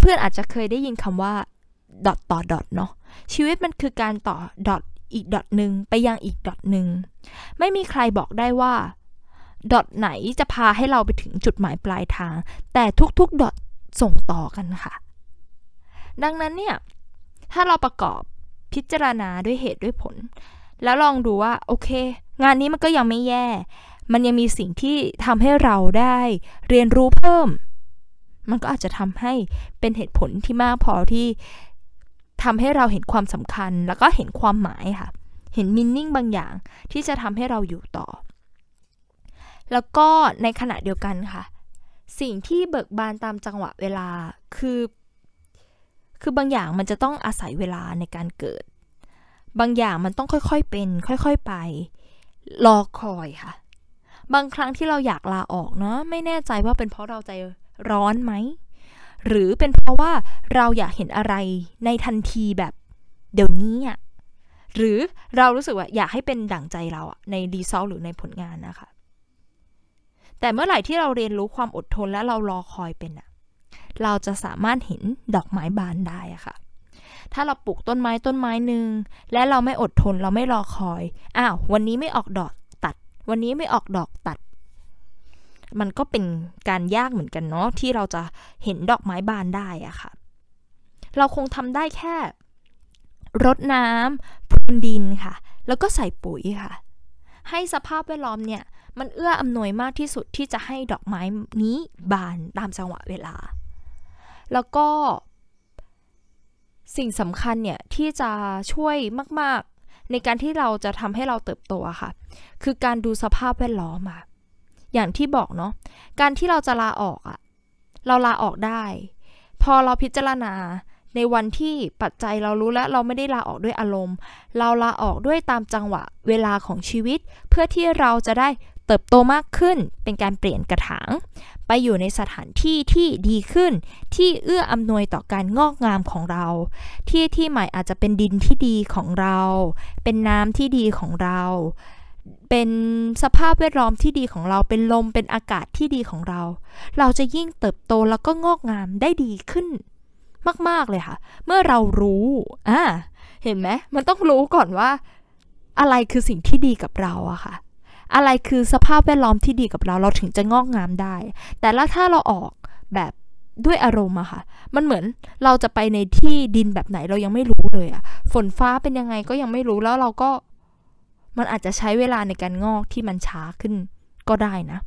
เพื่อนๆอาจจะเคยได้ยินคำว่าดอทต่อดอทเนาะชีวิตมันคือการต่อดอทอีกดอทหนึ่งไปยังอีกดอทหนึ่งไม่มีใครบอกได้ว่าดอทไหนจะพาให้เราไปถึงจุดหมายปลายทาง แต่ทุกๆดอทส่งต่อกันค่ะ ดังนั้นเนี่ย ถ้าเราประกอบพิจารณาด้วยเหตุด้วยผล แล้วลองดูว่าโอเค งานนี้มันก็ยังไม่แย่ มันยังมีสิ่งที่ทำให้เราได้เรียนรู้เพิ่ม มันก็อาจจะทำให้เป็นเหตุผลที่มากพอที่ทำให้เราเห็นความสำคัญ แล้วก็เห็นความหมายค่ะ เห็นมินนิ่งบางอย่างที่จะทำให้เราอยู่ต่อ แล้วก็ในขณะเดียวกันค่ะ สิ่งที่เบิกบานตามจังหวะเวลาคือ คือบางอย่างมันจะต้องอาศัยเวลาในการเกิด บางอย่างมันต้องค่อยๆเป็น ค่อยๆไป รอคอยค่ะ บางครั้งที่เราอยากลาออกเนาะไม่แน่ใจว่าเป็นเพราะเราใจร้อนไหม หรือเป็นเพราะว่าเราอยากเห็นอะไรในทันทีแบบเดี๋ยวนี้อะหรือเรารู้สึกว่าอยากให้เป็นดั่งใจเราอะในรีซอลหรือในผลงานนะคะ แต่เมื่อไหร่ที่เราเรียนรู้ความอดทนและเรารอคอยเป็นอะเราจะสามารถเห็นดอกไม้บานได้อะค่ะ ถ้าเราปลูกต้นไม้ต้นไม้หนึ่งและเราไม่อดทนเราไม่รอคอย อ้าว วันนี้ไม่ออกดอกตัด วันนี้ไม่ออกดอกตัด มันก็เป็นการยากเหมือนกันเนาะที่เราจะเห็นดอกไม้บานได้อะค่ะ เราคงทำได้แค่รดน้ำพรวนดินค่ะ แล้วก็ใส่ปุ๋ยค่ะ ให้สภาพแวดล้อมเนี่ย มันเอื้ออำนวยมากที่สุดที่จะให้ดอกไม้นี้บานตามจังหวะเวลา แล้วก็ สิ่งสำคัญเนี่ยที่จะช่วยมาก ๆ ในการที่เราจะทำให้เราเติบโตอะค่ะ คือการดูสภาพแวดล้อมอะอย่างที่บอกเนาะการที่เราจะลาออกอะเราลาออกได้ พอเราพิจารณาในวันที่ปัจจัยเรารู้แล้วเราไม่ได้ลาออกด้วยอารมณ์ เราลาออกด้วยตามจังหวะเวลาของชีวิต เพื่อที่เราจะได้เติบโตมากขึ้นเป็นการเปลี่ยนกระถาง ไปอยู่ในสถานที่ที่ดีขึ้น ที่เอื้ออำนวยต่อการงอกงามของเรา ที่ที่ใหม่อาจจะเป็นดินที่ดีของเรา เป็นน้ำที่ดีของเรา เป็นสภาพแวดล้อมที่ดีของเรา เป็นลมเป็นอากาศที่ดีของเรา เราจะยิ่งเติบโตแล้วก็งอกงามได้ดีขึ้น มาก ๆ เลยค่ะ เมื่อเรารู้อ่าเห็นไหมมันต้องรู้ก่อนว่า อะไรคือสิ่งที่ดีกับเราอะค่ะ อะไรคือสภาพแวดล้อมที่ดีกับเราเราถึงจะงอกงามได้ แต่ละถ้าเราออกแบบด้วยอารมณ์อะค่ะ มันเหมือนเราจะไปในที่ดินแบบไหนเรายังไม่รู้เลยอะฝนฟ้าเป็นยังไงก็ยังไม่รู้แล้วเราก็มันอาจจะใช้เวลาในการงอกที่มันช้าขึ้นก็ได้นะ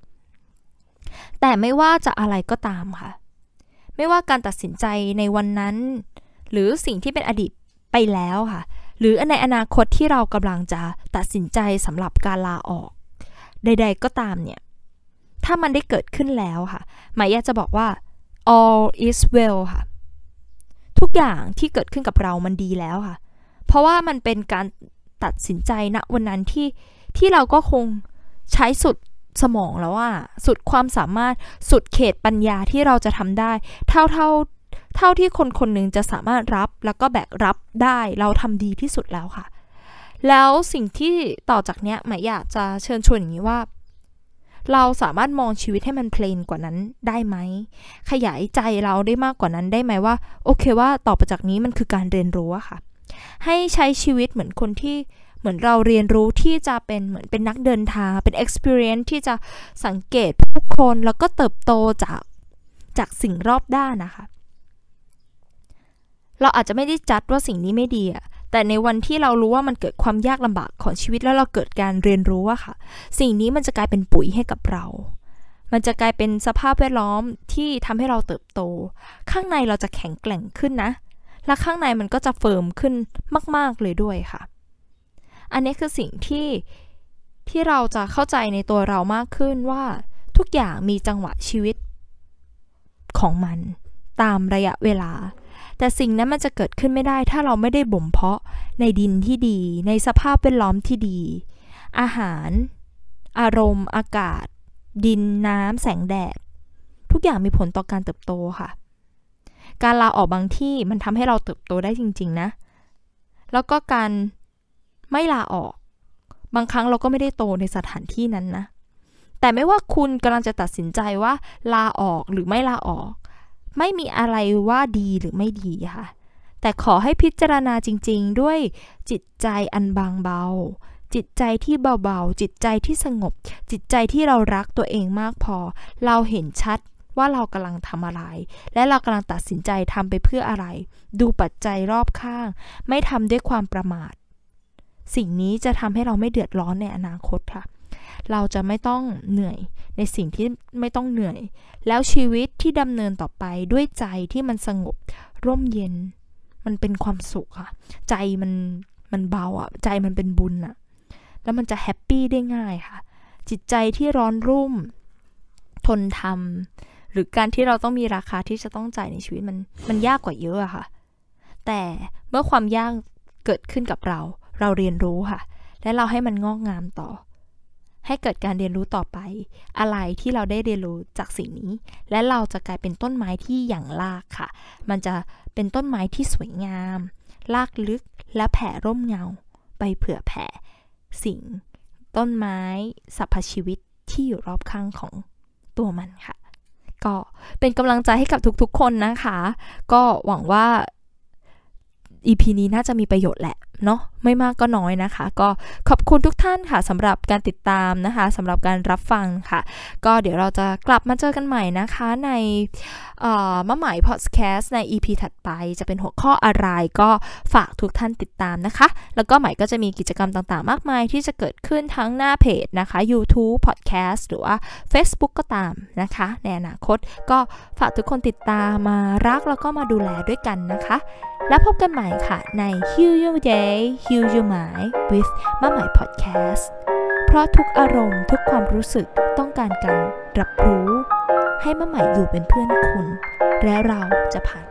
แต่ไม่ว่าจะอะไรก็ตามค่ะ ไม่ว่าการตัดสินใจในวันนั้น หรือสิ่งที่เป็นอดีตไปแล้วค่ะ หรือในอนาคตที่เรากำลังจะตัดสินใจสำหรับการลาออก ใด ๆ ก็ตามเนี่ย ถ้ามันได้เกิดขึ้นแล้วค่ะหมายอยากจะบอกว่า all is well ค่ะ ทุกอย่างที่เกิดขึ้นกับเรามันดีแล้วค่ะ เพราะว่ามันเป็นการตัดสินใจณวันนั้นที่ที่เราก็คงใช้สุดสมองแล้วอะสุดความสามารถสุดเขตปัญญาที่เราจะทำได้ เท่าเท่าเท่าที่คนคนหนึ่งจะสามารถรับแล้วก็แบกรับได้เราทำดีที่สุดแล้วค่ะ แล้วสิ่งที่ต่อจากเนี้ยหมายอยากจะเชิญชวนอย่างนี้ว่า เราสามารถมองชีวิตให้มันเพลนกว่านั้นได้ไหม ขยายใจเราได้มากกว่านั้นได้ไหมว่า โอเคว่าต่อไปจากนี้มันคือการเรียนรู้อะค่ะ ให้ใช้ชีวิตเหมือนคนที่เหมือนเราเรียนรู้ที่จะเป็นเหมือนเป็นนักเดินทางเป็น experience ที่จะสังเกตผู้คนแล้วก็เติบโตจากจากสิ่งรอบด้านนะคะ เราอาจจะไม่ได้จัดว่าสิ่งนี้ไม่ดีอะ แต่ในวันที่เรารู้ว่ามันเกิดความยากลำบากของชีวิตแล้วเราเกิดการเรียนรู้อะค่ะ สิ่งนี้มันจะกลายเป็นปุ๋ยให้กับเรา มันจะกลายเป็นสภาพแวดล้อมที่ทำให้เราเติบโต ข้างในเราจะแข็งแกร่งขึ้นนะ และข้างในมันก็จะเฟิร์มขึ้นมาก ๆเลยด้วยค่ะ อันนี้คือสิ่งที่ที่เราจะเข้าใจในตัวเรามากขึ้นว่าทุกอย่างมีจังหวะชีวิตของมันตามระยะเวลา แต่สิ่งนั้นมันจะเกิดขึ้นไม่ได้ ถ้าเราไม่ได้บ่มเพาะในดินที่ดี ในสภาพแวดล้อมที่ดี อาหาร อารมณ์ อากาศ ดินน้ำแสงแดด ทุกอย่างมีผลต่อการเติบโตค่ะ การลาออกบางที่มันทำให้เราเติบโตได้จริง ๆ นะ แล้วก็การไม่ลาออก บางครั้งเราก็ไม่ได้โตในสถานที่นั้นนะแต่ไม่ว่าคุณกำลังจะตัดสินใจว่าลาออกหรือไม่ลาออก ไม่มีอะไรว่าดีหรือไม่ดีค่ะ แต่ขอให้พิจารณาจริง ๆ ด้วยจิตใจอันบางเบา จิตใจที่เบาๆ จิตใจที่สงบ จิตใจที่เรารักตัวเองมากพอ เราเห็นชัดว่าเรากำลังทำอะไร และเรากำลังตัดสินใจทำไปเพื่ออะไร ดูปัจจัยรอบข้าง ไม่ทำด้วยความประมาท สิ่งนี้จะทำให้เราไม่เดือดร้อนในอนาคตค่ะ เราจะไม่ต้องเหนื่อยในสิ่งที่ไม่ต้องเหนื่อย แล้วชีวิตที่ดำเนินต่อไปด้วยใจที่มันสงบร่มเย็น มันเป็นความสุขค่ะ ใจมันมันเบาอะ ใจมันเป็นบุญอะ แล้วมันจะแฮปปี้ได้ง่ายค่ะ จิตใจที่ร้อนรุ่ม ทนทำหรือการที่เราต้องมีราคาที่จะต้องจ่ายในชีวิตมันมันยากกว่าเยอะอะค่ะ แต่เมื่อความยากเกิดขึ้นกับเรา เราเรียนรู้ค่ะ และเราให้มันงอกงามต่อ ให้เกิดการเรียนรู้ต่อไป อะไรที่เราได้เรียนรู้จากสิ่งนี้ และเราจะกลายเป็นต้นไม้ที่อย่างลากค่ะ มันจะเป็นต้นไม้ที่สวยงาม ลากลึกและแผ่ร่มเงา ไปเผื่อแผ่สิ่ง ต้นไม้สรรพชีวิตที่อยู่รอบข้างของตัวมันค่ะ ก็เป็นกำลังใจให้กับทุกๆคนนะคะ ก็หวังว่า EP นี้น่าจะมีประโยชน์แหละ เนาะไม่มากก็น้อยนะคะ ก็ขอบคุณทุกท่านค่ะสำหรับการติดตามนะคะสำหรับการรับฟังค่ะ ก็เดี๋ยวเราจะกลับมาเจอกันใหม่นะคะในมะหมายพอดแคสต์ใน EP ถัดไปจะเป็นหัวข้ออะไรก็ฝากทุกท่านติดตามนะคะ แล้วก็ใหม่ก็จะมีกิจกรรมต่างๆ มากมายที่จะเกิดขึ้นทั้งหน้าเพจนะคะ YouTube Podcast หรือว่า Facebook ก็ตามนะคะในอนาคตก็ฝากทุกคนติดตามมารักแล้วก็มาดูแลด้วยกันนะคะ แล้วพบกันใหม่ค่ะใน Heal Your Day Heal Your Mind with มาหมาย Podcast เพราะทุกอารมณ์ทุกความรู้สึกต้องการการรับรู้ ให้มาหมายอยู่เป็นเพื่อนคุณ และเราจะผ่าน